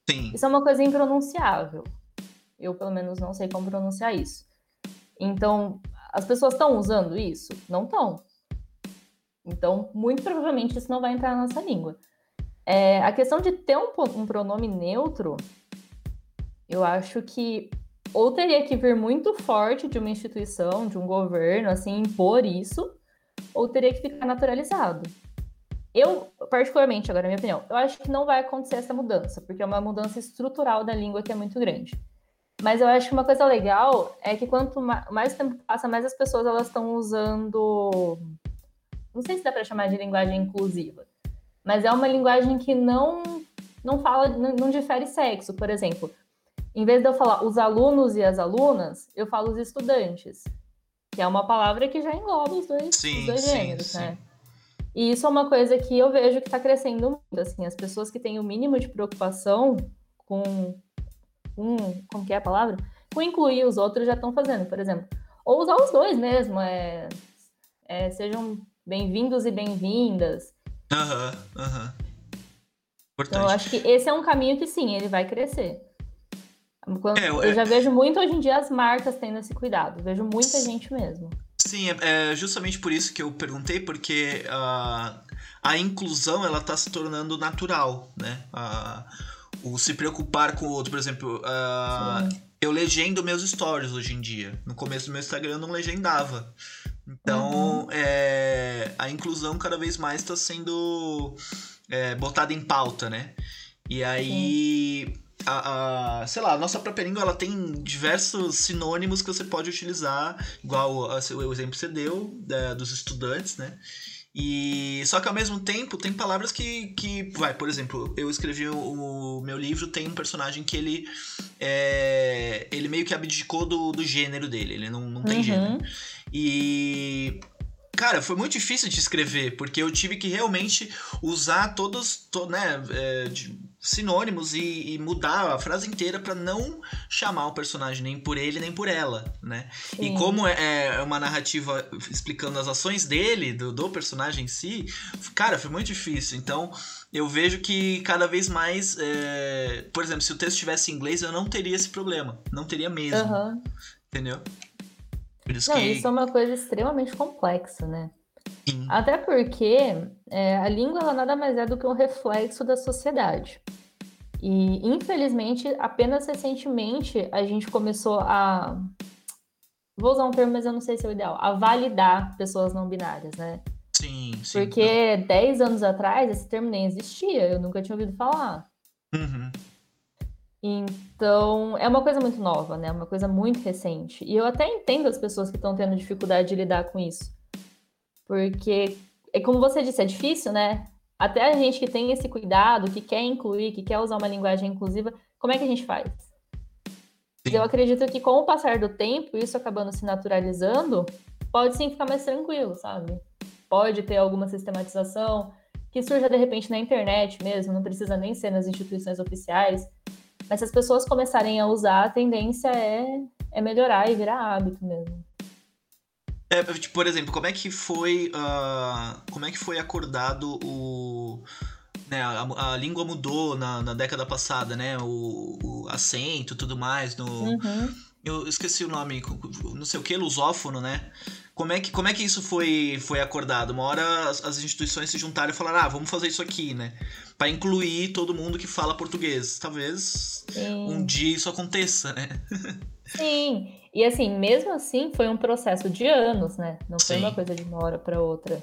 Sim. Isso é uma coisa impronunciável. Eu, pelo menos, não sei como pronunciar isso. Então, as pessoas estão usando isso? Não estão. Então, muito provavelmente isso não vai entrar na nossa língua. É, a questão de ter um, um pronome neutro, eu acho que ou teria que vir muito forte de uma instituição, de um governo, assim, impor isso, ou teria que ficar naturalizado. Eu, particularmente, agora, minha opinião, eu acho que não vai acontecer essa mudança, porque é uma mudança estrutural da língua que é muito grande. Mas eu acho que uma coisa legal é que quanto mais tempo passa, mais as pessoas elas estão usando. Não sei se dá para chamar de linguagem inclusiva, mas é uma linguagem que não não fala, não, não difere sexo. Por exemplo, em vez de eu falar os alunos e as alunas, eu falo os estudantes, que é uma palavra que já engloba os dois, sim, os dois sim, gêneros, sim. né? E isso é uma coisa que eu vejo que está crescendo muito, assim, as pessoas que têm o mínimo de preocupação com, com como que é a palavra? com incluir os outros já estão fazendo, por exemplo. Ou usar os dois mesmo, é, é sejam bem-vindos e bem-vindas. Aham, uhum, aham. Uhum. Então, eu acho que esse é um caminho que sim, ele vai crescer. Quando, é, eu, já vejo muito hoje em dia as marcas tendo esse cuidado. Vejo muita gente mesmo. Sim, é, é justamente por isso que eu perguntei, porque uh, a inclusão ela está se tornando natural, né? Uh, o se preocupar com o outro, por exemplo, uh, eu legendo meus stories hoje em dia. No começo do meu Instagram eu não legendava. Então, uhum. é, a inclusão cada vez mais está sendo é, botada em pauta, né? E aí, a, a, sei lá, a nossa própria língua ela tem diversos sinônimos que você pode utilizar, igual o exemplo que você deu é, dos estudantes, né? E só que ao mesmo tempo tem palavras que, que vai, por exemplo, eu escrevi o, o meu livro tem um personagem que ele é, ele meio que abdicou do, do gênero dele, ele não, não tem uhum. gênero. E Cara, foi muito difícil de escrever, porque eu tive que realmente usar todos, to, né, é, de, sinônimos e, e, mudar a frase inteira para não chamar o personagem nem por ele nem por ela, né? Sim. E como é, é, uma narrativa explicando as ações dele, do, do, personagem em si, cara, foi muito difícil. Então, eu vejo que cada vez mais, é... por exemplo, se o texto tivesse em inglês, eu não teria esse problema, não teria mesmo, uhum. entendeu? Isso Não, que... isso é uma coisa extremamente complexa, né? Sim. Até porque é, a língua ela nada mais é do que um reflexo da sociedade. E, infelizmente, apenas recentemente a gente começou a. Vou usar um termo, mas eu não sei se é o ideal. A validar pessoas não binárias, né? Sim, sim. Porque 10 anos atrás esse termo nem existia, eu nunca tinha ouvido falar. Uhum. Então, é uma coisa muito nova, né? Uma coisa muito recente. E eu até entendo as pessoas que estão tendo dificuldade de lidar com isso. Porque, é como você disse, é difícil, né? Até a gente que tem esse cuidado, que quer incluir, que quer usar uma linguagem inclusiva, como é que a gente faz? Sim. Eu acredito que com o passar do tempo, isso acabando se naturalizando, pode sim ficar mais tranquilo, sabe? Pode ter alguma sistematização que surja de repente na internet mesmo, não precisa nem ser nas instituições oficiais mas se as pessoas começarem a usar, a tendência é, é melhorar e virar hábito mesmo. É, tipo, por exemplo, como é que foi uh, como é que foi acordado o né, a, a língua mudou na, na, década passada, né? O, o acento, tudo mais no uhum. eu esqueci o nome, não sei o que, lusófono, né? Como é que, como é que isso foi, foi acordado? Uma hora as, as instituições se juntaram e falaram, ah, vamos fazer isso aqui, né? Para incluir todo mundo que fala português. Talvez Sim. um dia isso aconteça, né? Sim. E assim, mesmo assim, foi um processo de anos, né? Não foi Sim. uma coisa de uma hora para outra.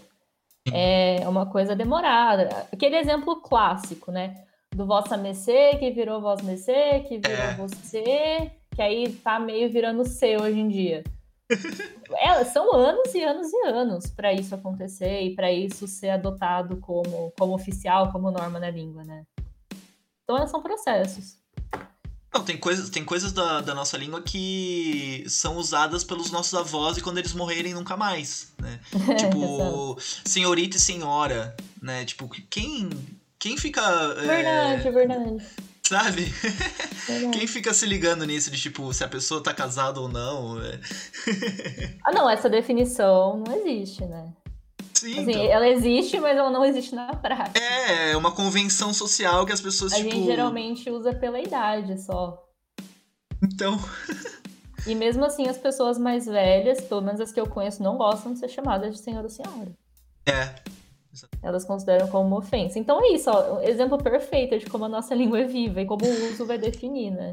É uma coisa demorada. Aquele exemplo clássico, né? Do vossa mecê, que virou voz mecê, que virou é. você, que aí tá meio virando C hoje em dia. É, são anos e anos e anos para isso acontecer e para isso ser adotado como, como oficial, como norma na língua, né? Então são processos. Não, tem coisas, tem coisas da, da nossa língua que são usadas pelos nossos avós e quando eles morrerem nunca mais, né? tipo, senhorita e senhora, né? Tipo, quem, quem fica... Verdade, é... verdade. Sabe? Quem fica se ligando nisso de tipo, se a pessoa tá casada ou não? É... ah, não, essa definição não existe, né? Sim, assim, então... Ela existe, mas ela não existe na prática. É, é uma convenção social que as pessoas, a tipo... gente geralmente usa pela idade só. Então... e mesmo assim, as pessoas mais velhas, pelo menos as que eu conheço, não gostam de ser chamadas de senhor ou senhora. É, elas consideram como uma ofensa. Então é isso, ó, um exemplo perfeito de como a nossa língua é viva e como o uso vai definir, né?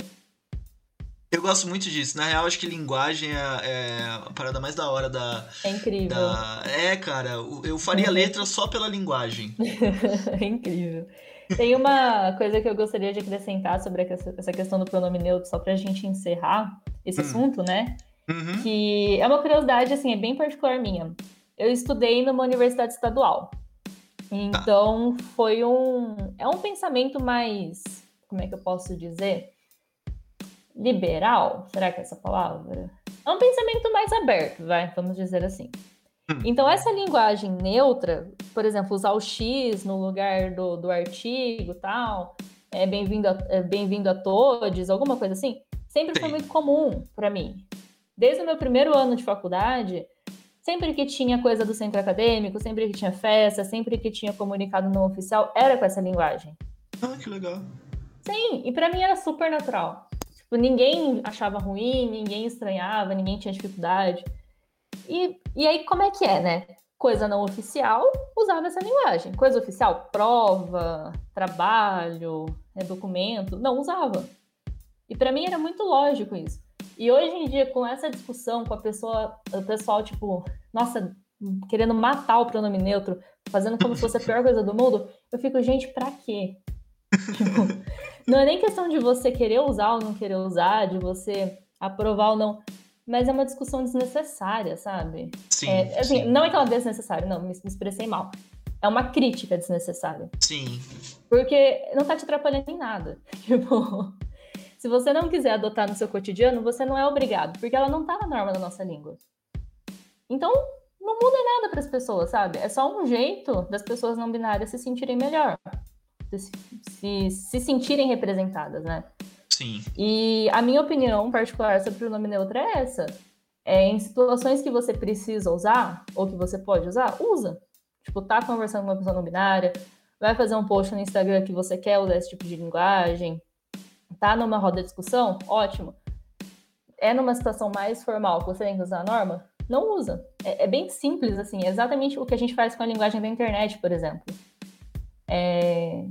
Eu gosto muito disso. Na real, acho que linguagem é, é a parada mais da hora da. É incrível. Da... É, cara, eu faria letra só pela linguagem. é incrível. Tem uma coisa que eu gostaria de acrescentar sobre essa questão do pronome neutro, só pra gente encerrar esse hum. assunto, né? Uhum. Que é uma curiosidade, assim, é bem particular minha. Eu estudei numa universidade estadual. Então, foi um. É um pensamento mais. Como é que eu posso dizer? Liberal? Será que é essa palavra? É um pensamento mais aberto, vai, vamos dizer assim. Hum. Então, essa linguagem neutra, por exemplo, usar o X no lugar do, do artigo tal, é bem-vindo a, é bem a todos, alguma coisa assim, sempre foi muito comum para mim. Desde o meu primeiro ano de faculdade, sempre que tinha coisa do centro acadêmico, sempre que tinha festa, sempre que tinha comunicado não oficial, era com essa linguagem. Ah, que legal. Sim, e para mim era super natural. Tipo, ninguém achava ruim, ninguém estranhava, ninguém tinha dificuldade. E, e aí, como é que é, né? Coisa não oficial, usava essa linguagem. Coisa oficial, prova, trabalho, é, documento, não usava. E para mim era muito lógico isso. E hoje em dia, com essa discussão com a pessoa, o pessoal, tipo, nossa, querendo matar o pronome neutro, fazendo como se fosse a pior coisa do mundo, eu fico, gente, pra quê? tipo, não é nem questão de você querer usar ou não querer usar, de você aprovar ou não, mas é uma discussão desnecessária, sabe? Sim. É, assim, sim. Não é que ela é desnecessária, não, me, me expressei mal. É uma crítica desnecessária. Sim. Porque não tá te atrapalhando em nada. Tipo, se você não quiser adotar no seu cotidiano, você não é obrigado, porque ela não tá na norma da nossa língua. Então, não muda nada para as pessoas, sabe? É só um jeito das pessoas não binárias se sentirem melhor, se, se, se sentirem representadas, né? Sim. E a minha opinião particular sobre o nome neutro é essa. É, em situações que você precisa usar, ou que você pode usar, usa. Tipo, tá conversando com uma pessoa não binária, vai fazer um post no Instagram que você quer usar esse tipo de linguagem, tá numa roda de discussão, ótimo. É numa situação mais formal que você tem que usar a norma, não usa. É, é, bem simples, assim, é exatamente o que a gente faz com a linguagem da internet, por exemplo. É,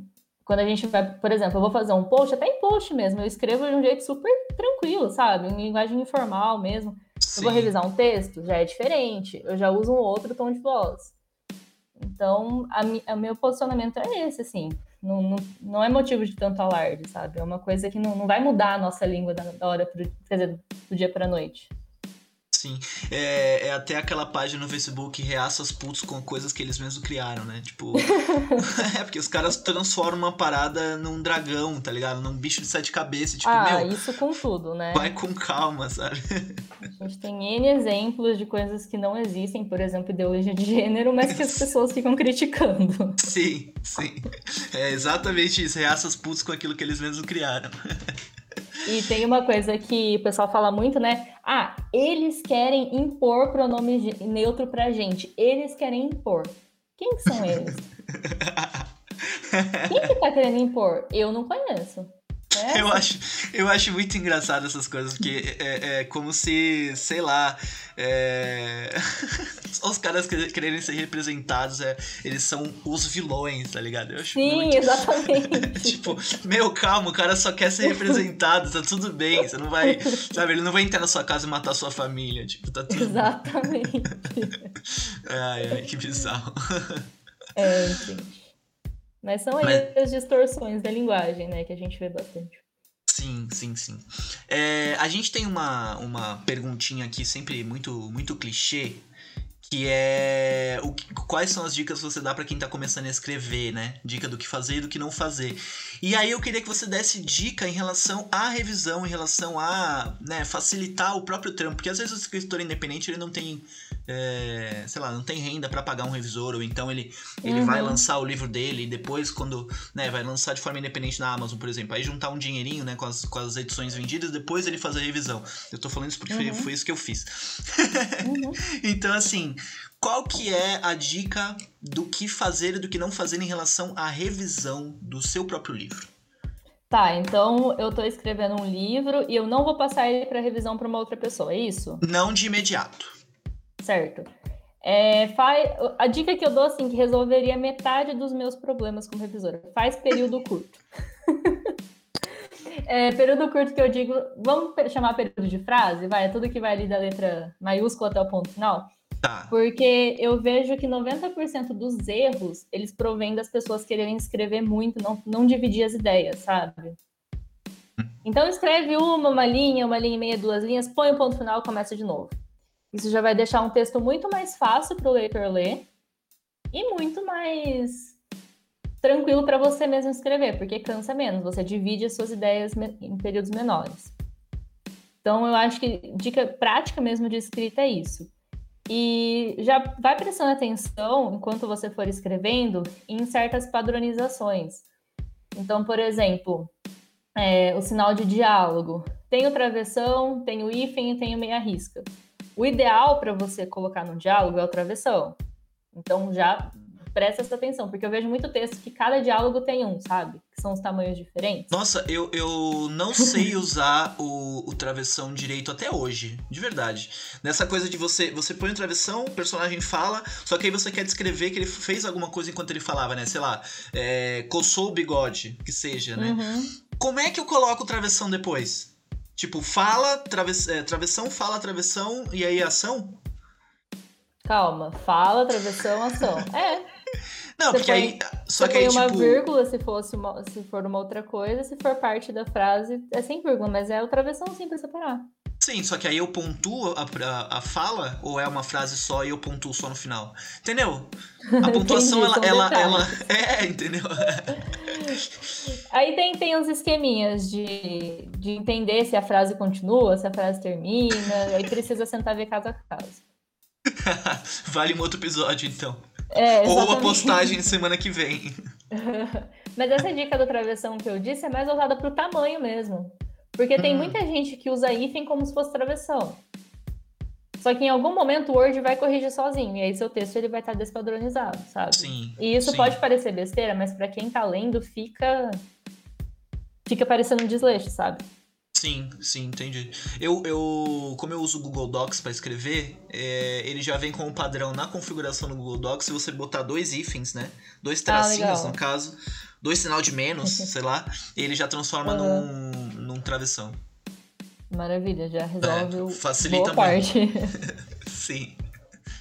quando a gente vai, por exemplo, eu vou fazer um post, até em post mesmo, eu escrevo de um jeito super tranquilo, sabe? Em linguagem informal mesmo. Sim. Eu vou revisar um texto, já é diferente, eu já uso um outro tom de voz. Então, o meu posicionamento é esse, assim. Não, não, não, é motivo de tanto alarde, sabe? É uma coisa que não, não vai mudar a nossa língua da, da hora pro, quer dizer, do dia para noite. Sim. É, é, até aquela página no Facebook reaça os putos com coisas que eles mesmos criaram, né? Tipo. é, porque os caras transformam uma parada num dragão, tá ligado? Num bicho de sete cabeças. Tipo, ah, meu. Isso com tudo, né? Vai com calma, sabe? A gente tem N exemplos de coisas que não existem, por exemplo, ideologia de gênero, mas que as pessoas ficam criticando. Sim, sim. É exatamente isso. Reaça os putos com aquilo que eles mesmos criaram. E tem uma coisa que o pessoal fala muito, né? Ah, eles querem impor pronome neutro pra gente. Eles querem impor. Quem que são eles? Quem que tá querendo impor? Eu não conheço. É eu, acho, eu acho muito engraçado essas coisas, porque é, é como se, sei lá, é... os caras quererem ser representados, é, eles são os vilões, tá ligado? Eu acho Sim, muito... exatamente. tipo, meu, calma, o cara só quer ser representado, tá tudo bem, você não vai, sabe, ele não vai entrar na sua casa e matar a sua família, tipo, tá tudo Exatamente. ai, ai, que bizarro. É, gente. Mas são aí Mas... as distorções da linguagem, né, que a gente vê bastante. Sim, sim, sim. É, a gente tem uma, uma perguntinha aqui sempre muito, muito clichê, que é o, quais são as dicas que você dá para quem tá começando a escrever, né? Dica do que fazer e do que não fazer. E aí eu queria que você desse dica em relação à revisão, em relação a né, facilitar o próprio trampo, porque às vezes o escritor independente ele não tem é, sei lá, não tem renda para pagar um revisor, ou então ele, ele uhum. vai lançar o livro dele e depois, quando né, vai lançar de forma independente na Amazon, por exemplo, aí juntar um dinheirinho né, com, as, com as edições vendidas, depois ele fazer a revisão. Eu tô falando isso porque uhum. foi, foi, isso que eu fiz. Uhum. então, assim, qual que é a dica do que fazer e do que não fazer em relação à revisão do seu próprio livro? Tá, então eu tô escrevendo um livro e eu não vou passar ele para revisão para uma outra pessoa, é isso? Não de imediato certo? É, faz, a dica que eu dou, assim, que resolveria metade dos meus problemas como revisora, faz período curto. é, período curto que eu digo, vamos chamar período de frase? Vai, é tudo que vai ali da letra maiúscula até o ponto final? Tá. Porque eu vejo que 90% dos erros, eles provêm das pessoas quererem escrever muito, não, não dividir as ideias, sabe? Então escreve uma, uma linha, uma linha e meia, duas linhas, põe o ponto final e começa de novo. Isso já vai deixar um texto muito mais fácil para o leitor ler e muito mais tranquilo para você mesmo escrever, porque cansa menos, você divide as suas ideias em períodos menores. Então, eu acho que dica prática mesmo de escrita é isso. E já vai prestando atenção, enquanto você for escrevendo, em certas padronizações. Então, por exemplo, é, o sinal de diálogo tem o travessão, tem o hífen e tem o meia risca. O ideal para você colocar no diálogo é o travessão. Então já presta essa atenção, porque eu vejo muito texto que cada diálogo tem um, sabe? Que são os tamanhos diferentes. Nossa, eu, eu não sei usar o, o travessão direito até hoje, de verdade. Nessa coisa de você você põe o travessão, o personagem fala, só que aí você quer descrever que ele fez alguma coisa enquanto ele falava, né? Sei lá, é, coçou o bigode, que seja, né? Uhum. Como é que eu coloco o travessão depois? Tipo, fala, travess, é, travessão, fala, travessão, e aí ação? Calma, fala, travessão, ação. É, não, você porque põe, aí. Só que aí, uma tipo... vírgula se, fosse uma, se for uma outra coisa, se for parte da frase, é sem vírgula, mas é o travessão sim pra separar. Sim, só que aí eu pontuo a, a, a, fala, ou é uma frase só e eu pontuo só no final? Entendeu? A pontuação, Entendi, ela, ela, ela, É, entendeu? aí tem, tem uns esqueminhas de, de entender se a frase continua, se a frase termina, aí precisa sentar ver caso a caso. vale um outro episódio, então. É, Ou a postagem semana que vem. Mas essa dica do travessão que eu disse é mais voltada para o tamanho mesmo. Porque tem hum. muita gente que usa hífen como se fosse travessão. Só que em algum momento o Word vai corrigir sozinho. E aí seu texto ele vai estar tá despadronizado, sabe? Sim. E isso sim. pode parecer besteira, mas para quem está lendo fica. Fica parecendo um desleixo, sabe? Sim, sim, entendi. Eu, eu como eu uso o Google Docs para escrever, é, ele já vem com o padrão na configuração do Google Docs, se você botar dois hífens, né? Dois ah, tracinhos, ah, no caso, dois sinal de menos, sei lá, ele já transforma uhum. num, num travessão. Maravilha, já resolve é, o facilita boa parte. sim.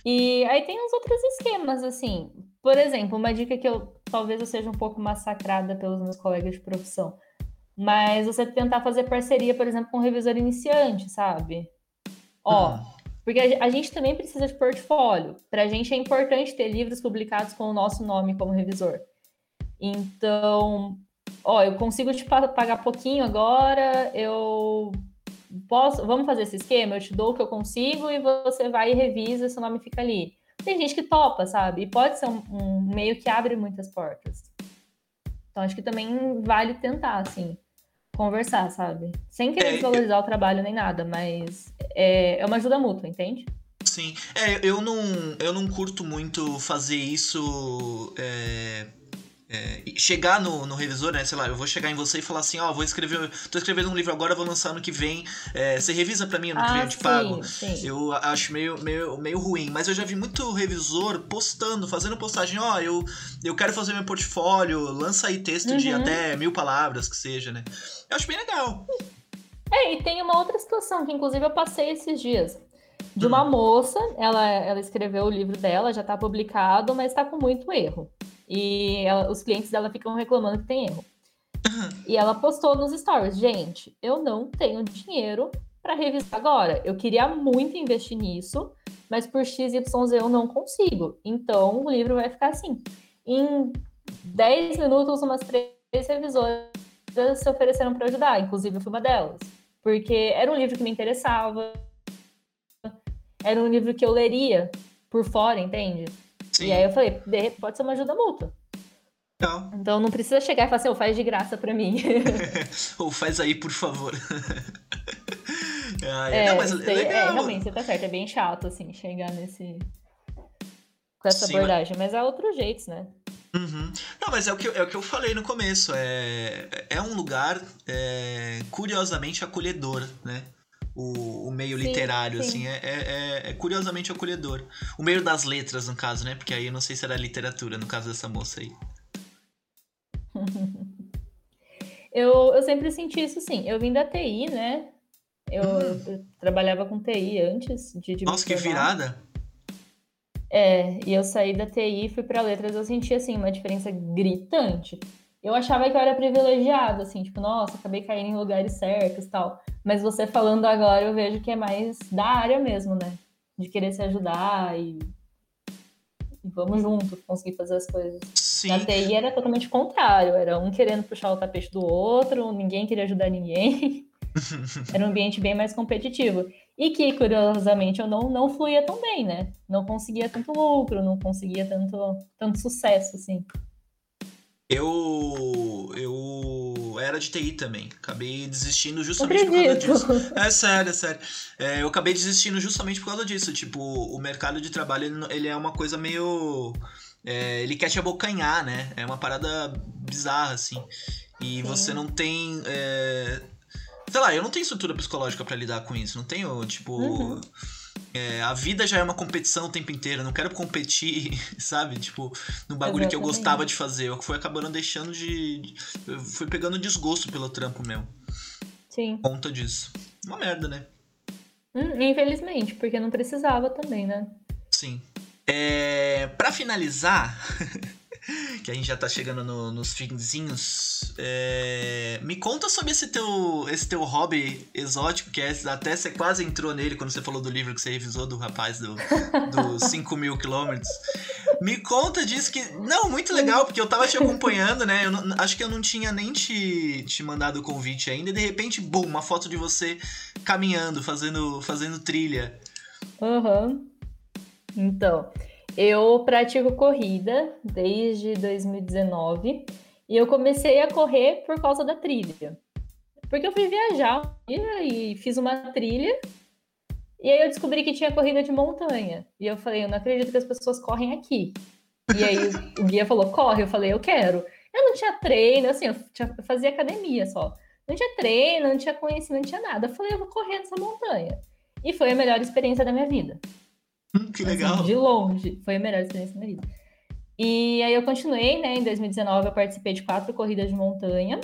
E aí tem uns outros esquemas, assim. Por exemplo, uma dica que eu talvez eu seja um pouco massacrada pelos meus colegas de profissão mas você tentar fazer parceria, por exemplo, com um revisor iniciante, sabe? Ó, uhum. porque a, a, gente também precisa de portfólio. Para a gente é importante ter livros publicados com o nosso nome como revisor. Então, ó, eu consigo te pagar pouquinho agora, eu posso, vamos fazer esse esquema, eu te dou o que eu consigo e você vai e revisa, seu nome fica ali. Tem gente que topa, sabe? E pode ser um, um meio que abre muitas portas. Então, acho que também vale tentar, assim conversar, sabe? Sem querer é, desvalorizar eu... o trabalho nem nada, mas é, é uma ajuda mútua, entende? Sim. É, eu não, eu não curto muito fazer isso. É é, chegar no, no revisor, né? Sei lá, eu vou chegar em você e falar assim, ó, oh, vou escrever, tô escrevendo um livro agora, vou lançar ano que vem. É, você revisa para mim ano ah, que vem, eu te sim, pago. Sim. Eu acho meio, meio, meio ruim. Mas eu já vi muito revisor postando, fazendo postagem, ó, oh, eu, eu quero fazer meu portfólio, lança aí texto uhum. de até mil palavras, que seja, né? Eu acho bem legal. É, e tem uma outra situação que inclusive eu passei esses dias. De uma hum. moça, ela, ela escreveu o livro dela, já está publicado, mas está com muito erro. E ela, os clientes dela ficam reclamando que tem erro. E ela postou nos stories, gente, eu não tenho dinheiro para revisar agora. Eu queria muito investir nisso, mas por XYZ eu não consigo. Então o livro vai ficar assim. Em 10 minutos, umas três revisoras se ofereceram para ajudar, inclusive eu fui uma delas. Porque era um livro que me interessava, era um livro que eu leria por fora, entende? Sim. E aí eu falei, pode ser uma ajuda mútua. Não. Então não precisa chegar e falar assim, oh, faz de graça pra mim. Ou faz aí, por favor. ah, é, não, mas é, é, realmente, você tá certo, é bem chato, assim, chegar nesse. com essa Sim, abordagem, mas... mas há outros jeitos, né? Uhum. Não, mas é o, que, é o que eu falei no começo. É, é um lugar é, curiosamente acolhedor, né? O, o meio sim, literário, sim. assim, é, é, é, é, curiosamente acolhedor. O meio das letras, no caso, né? Porque aí eu não sei se era literatura, no caso dessa moça aí. eu, eu sempre senti isso, sim. Eu vim da TI, né? Eu, hum. eu trabalhava com TI antes de, de Nossa, que virada! É, e eu saí da TI e fui para letras, eu senti, assim, uma diferença gritante eu achava que eu era privilegiado, assim, tipo, nossa, acabei caindo em lugares certos tal. Mas você falando agora, eu vejo que é mais da área mesmo, né? De querer se ajudar e, e vamos junto conseguir fazer as coisas. Sim. Na TI era totalmente contrário, era um querendo puxar o tapete do outro, ninguém queria ajudar ninguém. era um ambiente bem mais competitivo. E que, curiosamente, eu não, não fluía tão bem, né? Não conseguia tanto lucro, não conseguia tanto, tanto sucesso, assim. Eu. Eu. Eu era de TI também. Acabei desistindo justamente por causa disso. É sério, é sério. É, eu acabei desistindo justamente por causa disso. Tipo, o mercado de trabalho, ele, ele é uma coisa meio. É, ele quer te abocanhar, né? É uma parada bizarra, assim. E Sim. você não tem. É... Sei lá, eu não tenho estrutura psicológica para lidar com isso. Não tenho, tipo. Uhum. É, a vida já é uma competição o tempo inteiro. Eu não quero competir, sabe? Tipo, no bagulho Exatamente. que eu gostava de fazer. Eu fui acabando deixando de. Eu fui pegando desgosto pelo trampo mesmo. Sim. Por conta disso. Uma merda, né? Hum, infelizmente, porque não precisava também, né? Sim. É, para finalizar, que a gente já tá chegando no, nos finzinhos. É... Me conta sobre esse teu, esse teu hobby exótico, que é, até você quase entrou nele quando você falou do livro que você revisou do rapaz dos do 5 mil quilômetros. Me conta disso que. Não, muito legal, porque eu tava te acompanhando, né? Eu não, acho que eu não tinha nem te, te mandado o convite ainda, e de repente, bum, uma foto de você caminhando, fazendo, fazendo trilha. Uhum. Então, eu pratico corrida desde 2019 e eu comecei a correr por causa da trilha. Porque eu fui viajar e fiz uma trilha e aí eu descobri que tinha corrida de montanha. E eu falei, eu não acredito que as pessoas correm aqui. E aí o guia falou, corre. Eu falei, eu quero. Eu não tinha treino, assim, eu, tinha, eu fazia academia só. Não tinha treino, não tinha conhecimento, não tinha nada. Eu falei, eu vou correr nessa montanha. E foi a melhor experiência da minha vida. Que legal. Assim, de longe. Foi a melhor experiência da minha vida. E aí eu continuei, né? Em 2019 eu participei de quatro corridas de montanha.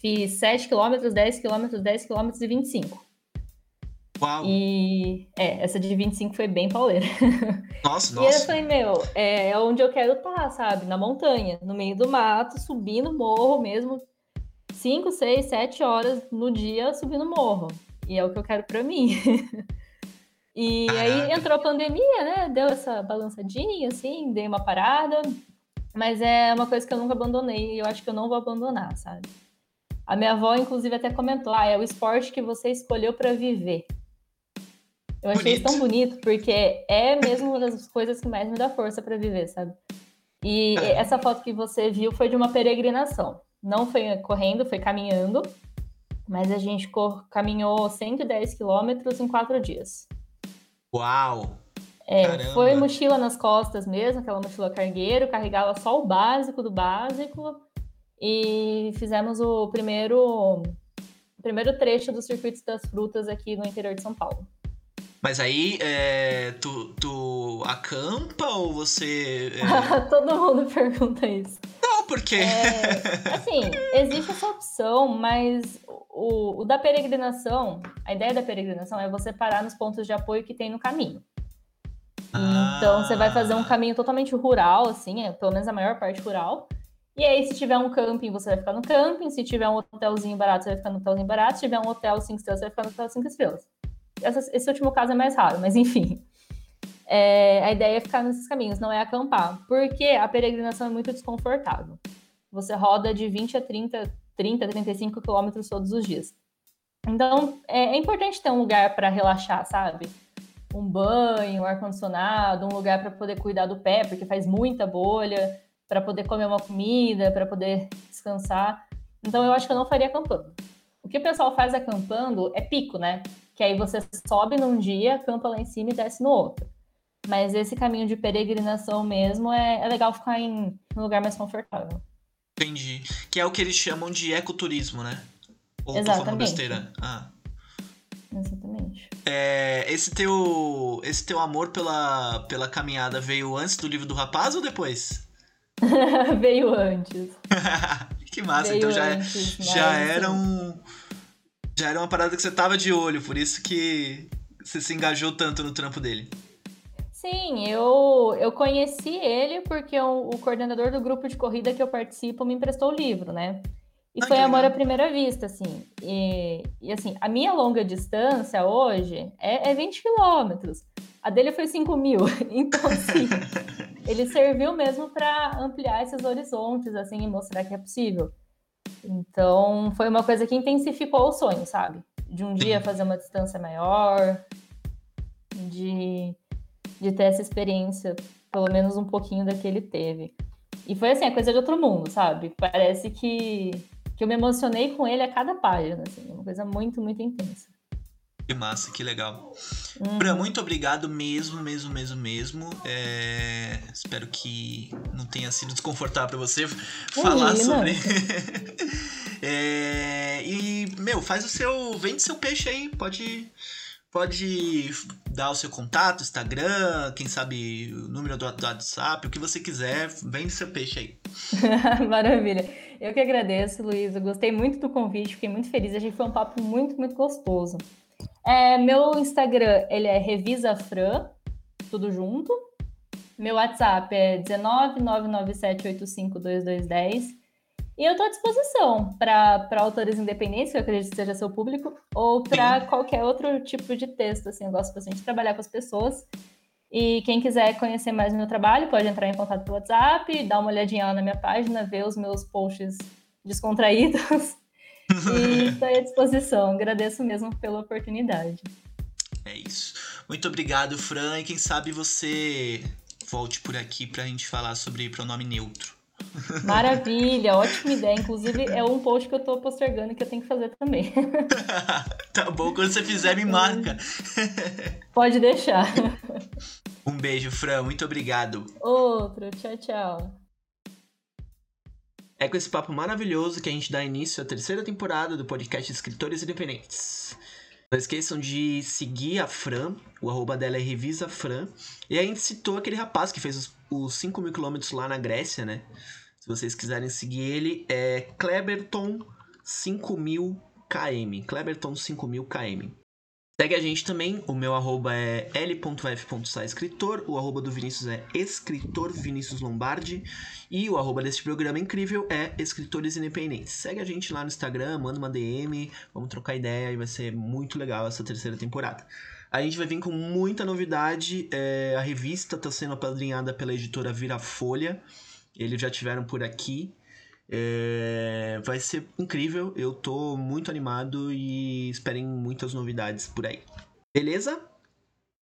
Fiz 7 km, 10 km, 10 km e 25. Uau! E é, essa de 25 foi bem pauleira. Nossa, nossa. E eu falei, meu, é, é onde eu quero estar, sabe? Na montanha, no meio do mato, subindo morro mesmo. 5, 6, 7 horas no dia subindo morro. E é o que eu quero para mim. E Caraca. aí entrou a pandemia, né? Deu essa balançadinha, assim, dei uma parada. Mas é uma coisa que eu nunca abandonei e eu acho que eu não vou abandonar, sabe? A minha avó, inclusive, até comentou: ah, é o esporte que você escolheu para viver. Eu achei bonito. tão bonito, porque é mesmo uma das coisas que mais me dá força para viver, sabe? E é. essa foto que você viu foi de uma peregrinação. Não foi correndo, foi caminhando. Mas a gente caminhou 110 quilômetros em quatro dias. Uau! É, foi mochila nas costas mesmo, aquela mochila cargueiro, carregava só o básico do básico e fizemos o primeiro, primeiro trecho dos circuitos das frutas aqui no interior de São Paulo. Mas aí, é, tu, tu acampa ou você. É... Todo mundo pergunta isso. Não, porque. É, assim, existe essa opção, mas o, o da peregrinação, a ideia da peregrinação é você parar nos pontos de apoio que tem no caminho. Ah. Então você vai fazer um caminho totalmente rural, assim, é, pelo menos a maior parte rural. E aí, se tiver um camping, você vai ficar no camping. Se tiver um hotelzinho barato, você vai ficar no hotelzinho barato. Se tiver um hotel 5 estrelas, você vai ficar no hotel 5 estrelas. Esse último caso é mais raro, mas enfim. É, a ideia é ficar nesses caminhos, não é acampar. Porque a peregrinação é muito desconfortável. Você roda de 20 a 30 30, 35 quilômetros todos os dias. Então, é, é importante ter um lugar para relaxar, sabe? Um banho, um ar-condicionado, um lugar para poder cuidar do pé, porque faz muita bolha, para poder comer uma comida, para poder descansar. Então, eu acho que eu não faria acampando. O que o pessoal faz acampando é pico, né? Que aí você sobe num dia, acampa lá em cima e desce no outro. Mas esse caminho de peregrinação mesmo é, é legal ficar em um lugar mais confortável. Entendi. Que é o que eles chamam de ecoturismo, né? Ou Exatamente. besteira? Ah. Exatamente. É, esse teu esse teu amor pela, pela caminhada veio antes do livro do rapaz ou depois? veio antes. que massa, veio então já, é, antes, já era um já era uma parada que você tava de olho, por isso que você se engajou tanto no trampo dele. Sim, eu, eu conheci ele porque o, o, coordenador do grupo de corrida que eu participo me emprestou o livro, né? E foi amor à primeira vista, assim. E, e, assim, a minha longa distância hoje é, é 20 quilômetros. A dele foi 5 mil. Então, assim, ele serviu mesmo para ampliar esses horizontes, assim, e mostrar que é possível. Então, foi uma coisa que intensificou o sonho, sabe? De um dia fazer uma distância maior, de de ter essa experiência, pelo menos um pouquinho da que ele teve. E foi assim, a coisa de outro mundo, sabe? Parece que que eu me emocionei com ele a cada página, assim, uma coisa muito, muito intensa. Que massa, que legal. Uhum. Fran, muito obrigado mesmo, mesmo, mesmo, mesmo. É... Espero que não tenha sido desconfortável para você falar sobre. é... E, meu, faz o seu. Vende seu peixe aí. Pode. Pode dar o seu contato, Instagram, quem sabe o número do WhatsApp, o que você quiser, vende seu peixe aí. Maravilha. Eu que agradeço, Luiz. Eu gostei muito do convite, fiquei muito feliz. A gente foi um papo muito, muito gostoso. É, meu Instagram, ele é revisafran, tudo junto. Meu WhatsApp é 19997852210. E eu estou à disposição para autores independentes, que eu acredito que seja seu público, ou para qualquer outro tipo de texto. Assim, eu gosto bastante de trabalhar com as pessoas. E quem quiser conhecer mais o meu trabalho, pode entrar em contato pelo WhatsApp, dar uma olhadinha lá na minha página, ver os meus posts descontraídos. E estou à disposição. Agradeço mesmo pela oportunidade. É isso. Muito obrigado, Fran. E quem sabe você volte por aqui para a gente falar sobre pronome neutro. Maravilha, ótima ideia. Inclusive, é um post que eu estou postergando que eu tenho que fazer também. tá bom, quando você fizer, me marca. Pode deixar. Um beijo, Fran. Muito obrigado. Outro. Tchau, tchau. É com esse papo maravilhoso que a gente dá início à terceira temporada do podcast Escritores Independentes. Não esqueçam de seguir a Fran, o arroba dela é Revisa Fran. E a gente citou aquele rapaz que fez os, os 5 mil quilômetros lá na Grécia, né? Se vocês quiserem seguir ele, é Kleberton 5000 km. Kleberton 5000 km. Segue a gente também, o meu arroba é l.f.saescritor, o arroba do Vinícius é escritor Vinícius Lombardi. E o arroba deste programa incrível é Escritores Independentes. Segue a gente lá no Instagram, manda uma DM, vamos trocar ideia e vai ser muito legal essa terceira temporada. A gente vai vir com muita novidade, é, a revista está sendo apadrinhada pela editora Vira Folha, eles já tiveram por aqui, é, vai ser incrível, eu tô muito animado e esperem muitas novidades por aí. Beleza?